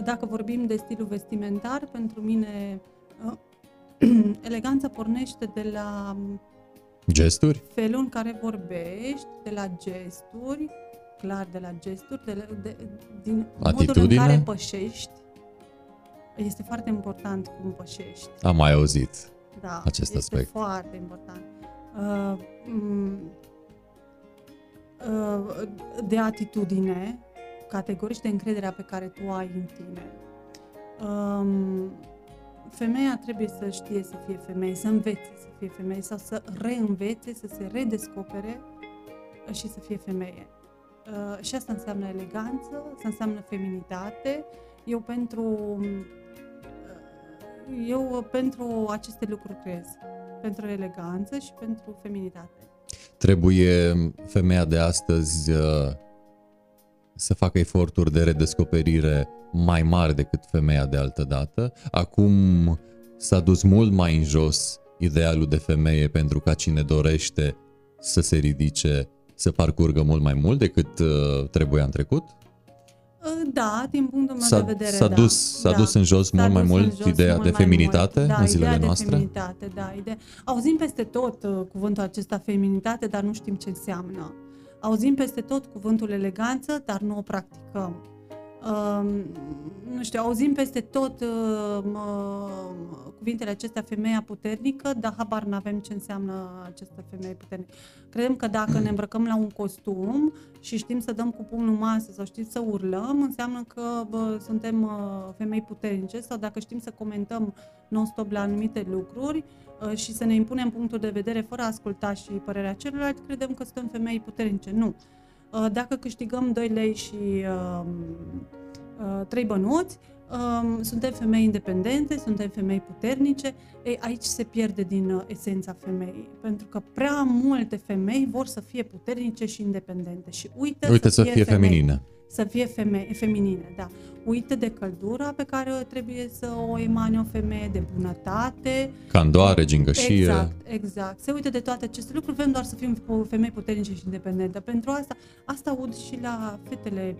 Dacă vorbim de stilul vestimentar, pentru mine eleganța pornește de la gesturi, felul în care vorbești, de la gesturi, clar de la gesturi, de, la, de, din modul în care pășești. Este foarte important cum pășești. Am mai auzit da, acest este aspect. Este foarte important. Uh, uh, de atitudine, categorici de încrederea pe care tu ai în tine. Um, femeia trebuie să știe să fie femeie, să învețe să fie femeie sau să reînvețe, să se redescopere și să fie femeie. Uh, și asta înseamnă eleganță, asta înseamnă feminitate. Eu pentru uh, eu pentru aceste lucruri creez. Pentru eleganță și pentru feminitate. Trebuie femeia de astăzi uh, să facă eforturi de redescoperire mai mari decât femeia de altă dată. Acum s-a dus mult mai în jos idealul de femeie pentru ca cine dorește să se ridice, să parcurgă mult mai mult decât uh, trebuia în trecut? Uh, da, din punctul meu s-a, de vedere, s-a da. dus, s-a da. dus în jos s-a mult mai mult jos, ideea mult de feminitate mult. Da, în zilele ideea noastre? De feminitate, da, ideea. Auzim peste tot uh, cuvântul acesta feminitate, dar nu știm ce înseamnă. Auzim peste tot cuvântul eleganță, dar nu o practicăm. Uh, nu știu, auzim peste tot uh, uh, cuvintele acestea femeia puternică, dar habar nu avem ce înseamnă această femeie puternică. Credem că dacă ne îmbrăcăm la un costum și știm să dăm cu pumnul masă sau știm să urlăm, înseamnă că bă, suntem uh, femei puternice sau dacă știm să comentăm non-stop la anumite lucruri uh, și să ne impunem punctul de vedere fără a asculta și părerea celorlalți, credem că suntem femei puternice. Nu. Uh, dacă câștigăm 2 lei și uh, uh, 3 bănuți, uh, suntem femei independente, suntem femei puternice, ei, aici se pierde din uh, esența femeii, pentru că prea multe femei vor să fie puternice și independente și uită, Uite să, să fie, fie feminine. Să fie feme- feminine, da. Uită de căldura pe care trebuie să o emane o femeie, de bunătate. Candoare, gingășie. Exact, exact. Se uită de toate aceste lucruri, vrem doar să fim femei puternice și independente. Pentru asta, asta aud și la fetele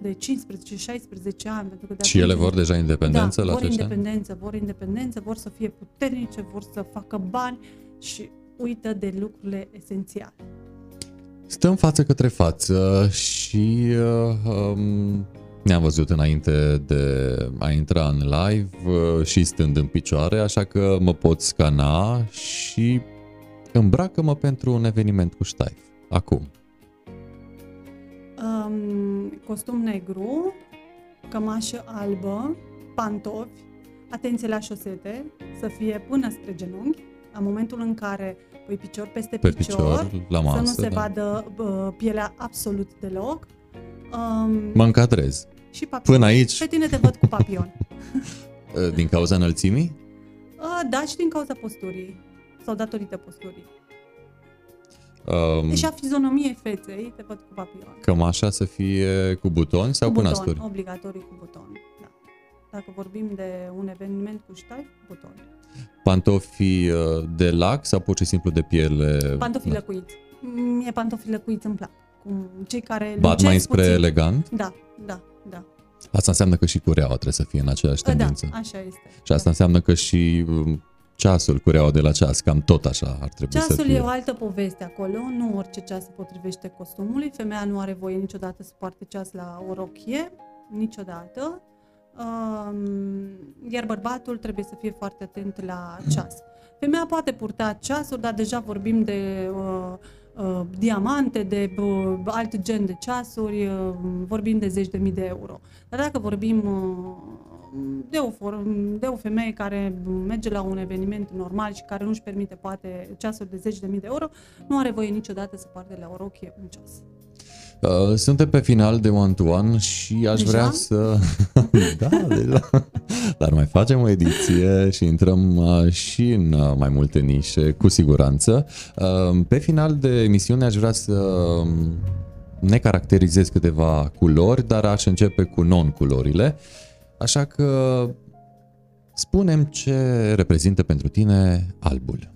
de 15-16 ani. Pentru că de și ele vor deja independență da, la vor independență, ani? vor independență, vor să fie puternice, vor să facă bani și uită de lucrurile esențiale. Stăm față către față și uh, um, ne-am văzut înainte de a intra în live uh, și stând în picioare, așa că mă pot scana și îmbracă-mă pentru un eveniment cu ștaif. Acum. Um, costum negru, cămașă albă, pantofi, atenție la șosete, să fie până spre genunchi, la momentul în care pui picior peste Pe picior, picior la masă, să nu se da. vadă bă, pielea absolut deloc. Um, Mă încadrez. și papion. Până aici, Pe tine te văd cu papion. din cauza înălțimii? Uh, da, și din cauza posturii. Sau datorită posturii. Um, Deci a fizionomiei feței te văd cu papion. cămașa să fie cu butoni sau cu cu, buton, nasturi? obligatoriu cu buton. Da. Dacă vorbim de un eveniment cu ștaif, buton. Pantofii uh, de lac sau pur și simplu de piele? Pantofii lăcuiți. Mie pantofii lăcuiți îmi plac. Cum cei care Bat mai lucesc spre puțin. elegant? Da, da, da. Asta înseamnă că și cureaua trebuie să fie în aceeași Da, tendință. așa este. Și asta înseamnă că și um, ceasul, cureaua de la ceas, cam tot așa ar trebui să Ceasul fie. e o altă poveste acolo, nu orice ceas se potrivește costumului. Femeia nu are voie niciodată să poarte ceas la o rochie, niciodată. Um, iar bărbatul trebuie să fie foarte atent la ceas. Femeia poate purta ceasuri, dar deja vorbim de uh, uh, diamante, de uh, alt gen de ceasuri, uh, vorbim de zeci de mii de euro. Dar dacă vorbim uh, de o, for- de o femeie care merge la un eveniment normal și care nu-și permite poate ceasuri de zeci de mii de euro, nu are voie niciodată să poarte la o rochie un ceas. Uh, Suntem pe final de one-to-one și aș Deja? vrea să... da, deja. Dar mai facem o ediție și intrăm uh, și în uh, mai multe nișe, cu siguranță. Uh, Pe final de emisiune aș vrea să um, ne caracterizez câteva culori, dar aș începe cu non-culorile. Așa că spunem ce reprezintă pentru tine albul.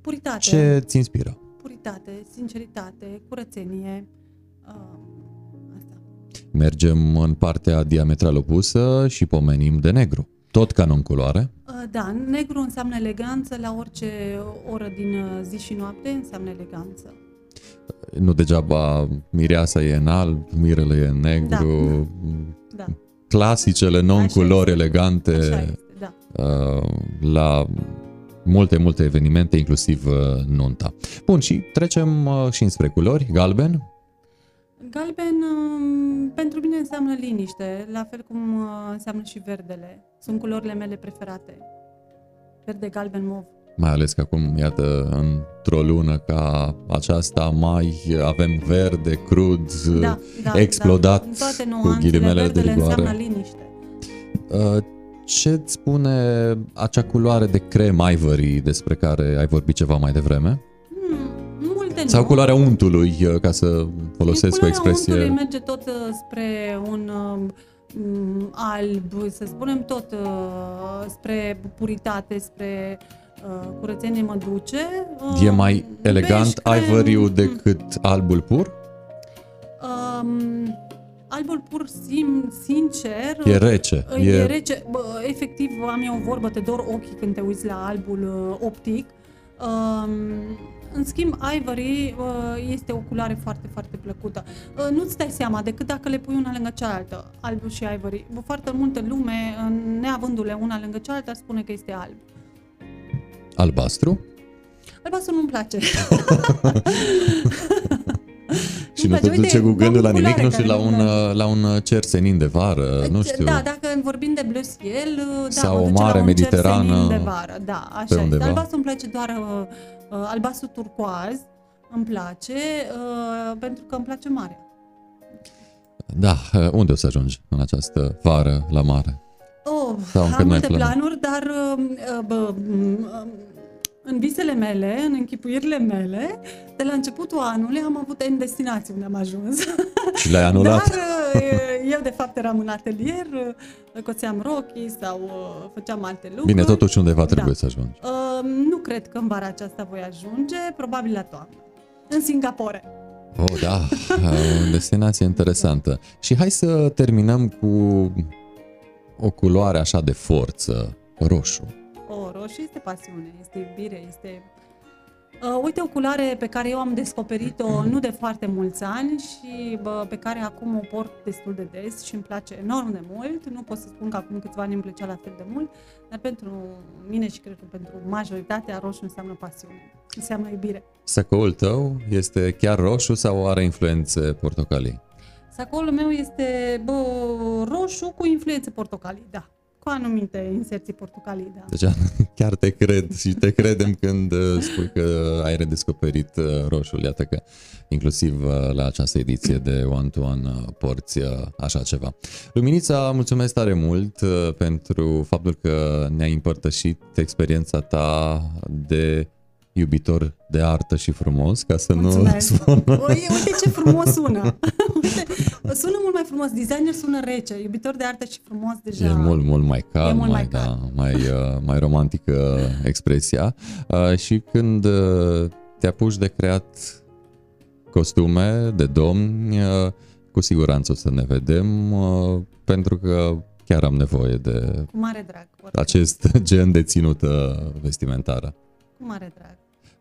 Puritate. Ce ți inspiră? Puritate, sinceritate, curățenie. Uh, asta. Mergem în partea diametral opusă și pomenim de negru. Tot ca non-culoare. Uh, Da, negru înseamnă eleganță, la orice oră din uh, zi și noapte înseamnă eleganță. Nu degeaba mireasa e în alb, mirele e în negru, Da, clasicele non-culori elegante așa este, da. uh, la multe, multe evenimente, inclusiv uh, nunta. Bun, și trecem uh, și înspre culori. Galben, Galben um, pentru mine înseamnă liniște, la fel cum uh, înseamnă și verdele. Sunt culorile mele preferate. Verde, galben, mov. mai ales că acum, iată, într-o lună ca aceasta, mai avem verde, crud, Da, da, explodat da. În toate cu nuanțele, ghilimele de verdele rigoare. înseamnă liniște. Uh, Ce îți spune acea culoare de crem ivory despre care ai vorbit ceva mai devreme? Hmm, multe Sau nu. culoarea untului, uh, ca să folosesc o Culoarea expresie. untului merge tot uh, spre un um, alb, să spunem tot uh, spre puritate, spre uh, curățenie mă duce. Uh, E mai elegant beige, crem, ivory decât albul pur? Um, albul pur sim, sincer, E rece. E, E, e rece. Bă, efectiv, am eu o vorbă, te dor ochii când te uiți la albul uh, optic. Um, în schimb, Ivory uh, este o culoare foarte, foarte plăcută. Uh, nu-ți dai seama decât dacă le pui una lângă cealaltă, albul și Ivory. Bă, Foarte multă lume, uh, neavându-le una lângă cealaltă, ar spune că este alb. albastru? Albastru nu-mi place. Și nu place. te Uite, duce cu am gândul o la nimic, culoare nu știu, la care un, nu-mi place. uh, la un cer senin de vară, nu știu. Da, dacă vorbim de bleu ciel, da, Sau mă o duce mare la un mediterană cer senin de vară. Da, așa pe este. undeva. Albastru îmi place doar uh, uh, albastru turcoaz, îmi place, uh, pentru că îmi place mare. Da, uh, unde o să ajungi în această vară la mare? Oh, Sau încă am n-ai multe planuri? planuri, dar uh, uh, bă, uh, în visele mele, în închipuirile mele, de la începutul anului am avut N destinații unde am ajuns. Și le-ai anulat? Dar uh, eu de fapt eram în atelier, uh, coțeam rochii sau uh, făceam alte lucruri. Bine, totuși undeva Da. trebuie să ajungi. Uh, nu cred că în vara aceasta voi ajunge, probabil la toamnă. În Singapore. Oh, da, o destinație interesantă. Și hai să terminăm cu o culoare așa de forță, roșu. O, roșu este pasiune, este iubire, este... Uh, uite o culoare pe care eu am descoperit-o nu de foarte mulți ani și bă, pe care acum o port destul de des și îmi place enorm de mult. Nu pot să spun că acum câțiva ani îmi plăcea la fel de mult, dar pentru mine și cred că pentru majoritatea roșu înseamnă pasiune, înseamnă iubire. Sacoul tău este chiar roșu sau are influențe portocalii? Sacoul meu este bă, roșu cu influențe portocalii, da. Cu anumite inserții portocalii, da. Deci chiar te cred și te credem când uh, spui că ai redescoperit uh, roșul. Iată că inclusiv uh, la această ediție de One to One uh, porți uh, așa ceva. Luminița, mulțumesc tare mult uh, pentru faptul că ne-ai împărtășit experiența ta de iubitor de artă și frumos, ca să nu Mulțumesc. spun... Uite, uite ce frumos sună. Uite, sună mult mai frumos. Designer sună rece. Iubitor de artă și frumos deja. E mult, mult mai calm, E mult mai, mai da, calm. mai, uh, mai romantică expresia. Uh, și când uh, te apuci de creat costume de domni, uh, cu siguranță o să ne vedem, uh, pentru că chiar am nevoie de Cu mare drag. oricând. acest gen de ținută vestimentară. Cu mare drag.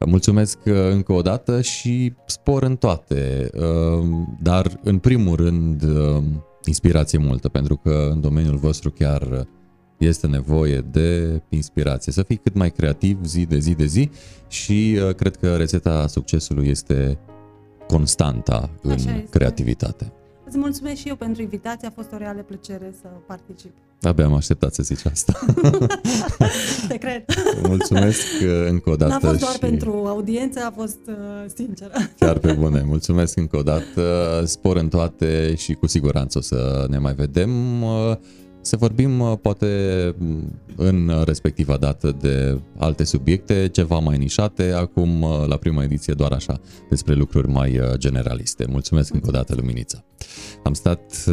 Mulțumesc uh, încă o dată și spor în toate, uh, dar în primul rând uh, inspirație multă, pentru că în domeniul vostru chiar este nevoie de inspirație, să fii cât mai creativ zi de zi de zi și uh, cred că rețeta succesului este constanta în este. creativitate. Îți mulțumesc și eu pentru invitație, a fost o reală plăcere să particip. Abia am așteptat să zici asta. Te cred. Mulțumesc uh, încă o dată. N-a fost doar și... pentru audiență, a fost uh, sinceră. Chiar pe bune. Mulțumesc încă o dată. Spor în toate și cu siguranță o să ne mai vedem. Uh, să vorbim uh, poate în respectiva dată de alte subiecte, ceva mai nișate, acum uh, la prima ediție doar așa, despre lucruri mai uh, generaliste. Mulțumesc încă o dată, Luminița. Am stat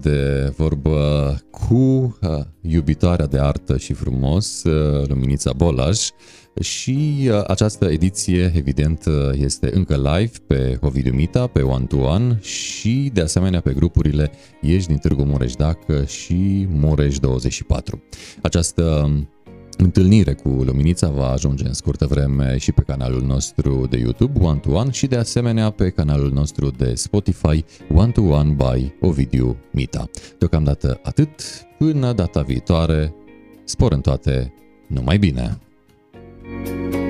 de vorbă cu iubitoarea de artă și frumos, Luminița Bolaj, și uh, această ediție, evident, uh, este încă live pe Ovidiu Mita, pe One to One și, de asemenea, pe grupurile Ieși din Târgu Mureș Dacă și Mureș 24. Această um, Întâlnire cu Luminița va ajunge în scurtă vreme și pe canalul nostru de YouTube One to One și de asemenea pe canalul nostru de Spotify One to One by Ovidiu Mita. Deocamdată atât, până data viitoare, spor în toate, numai bine! Música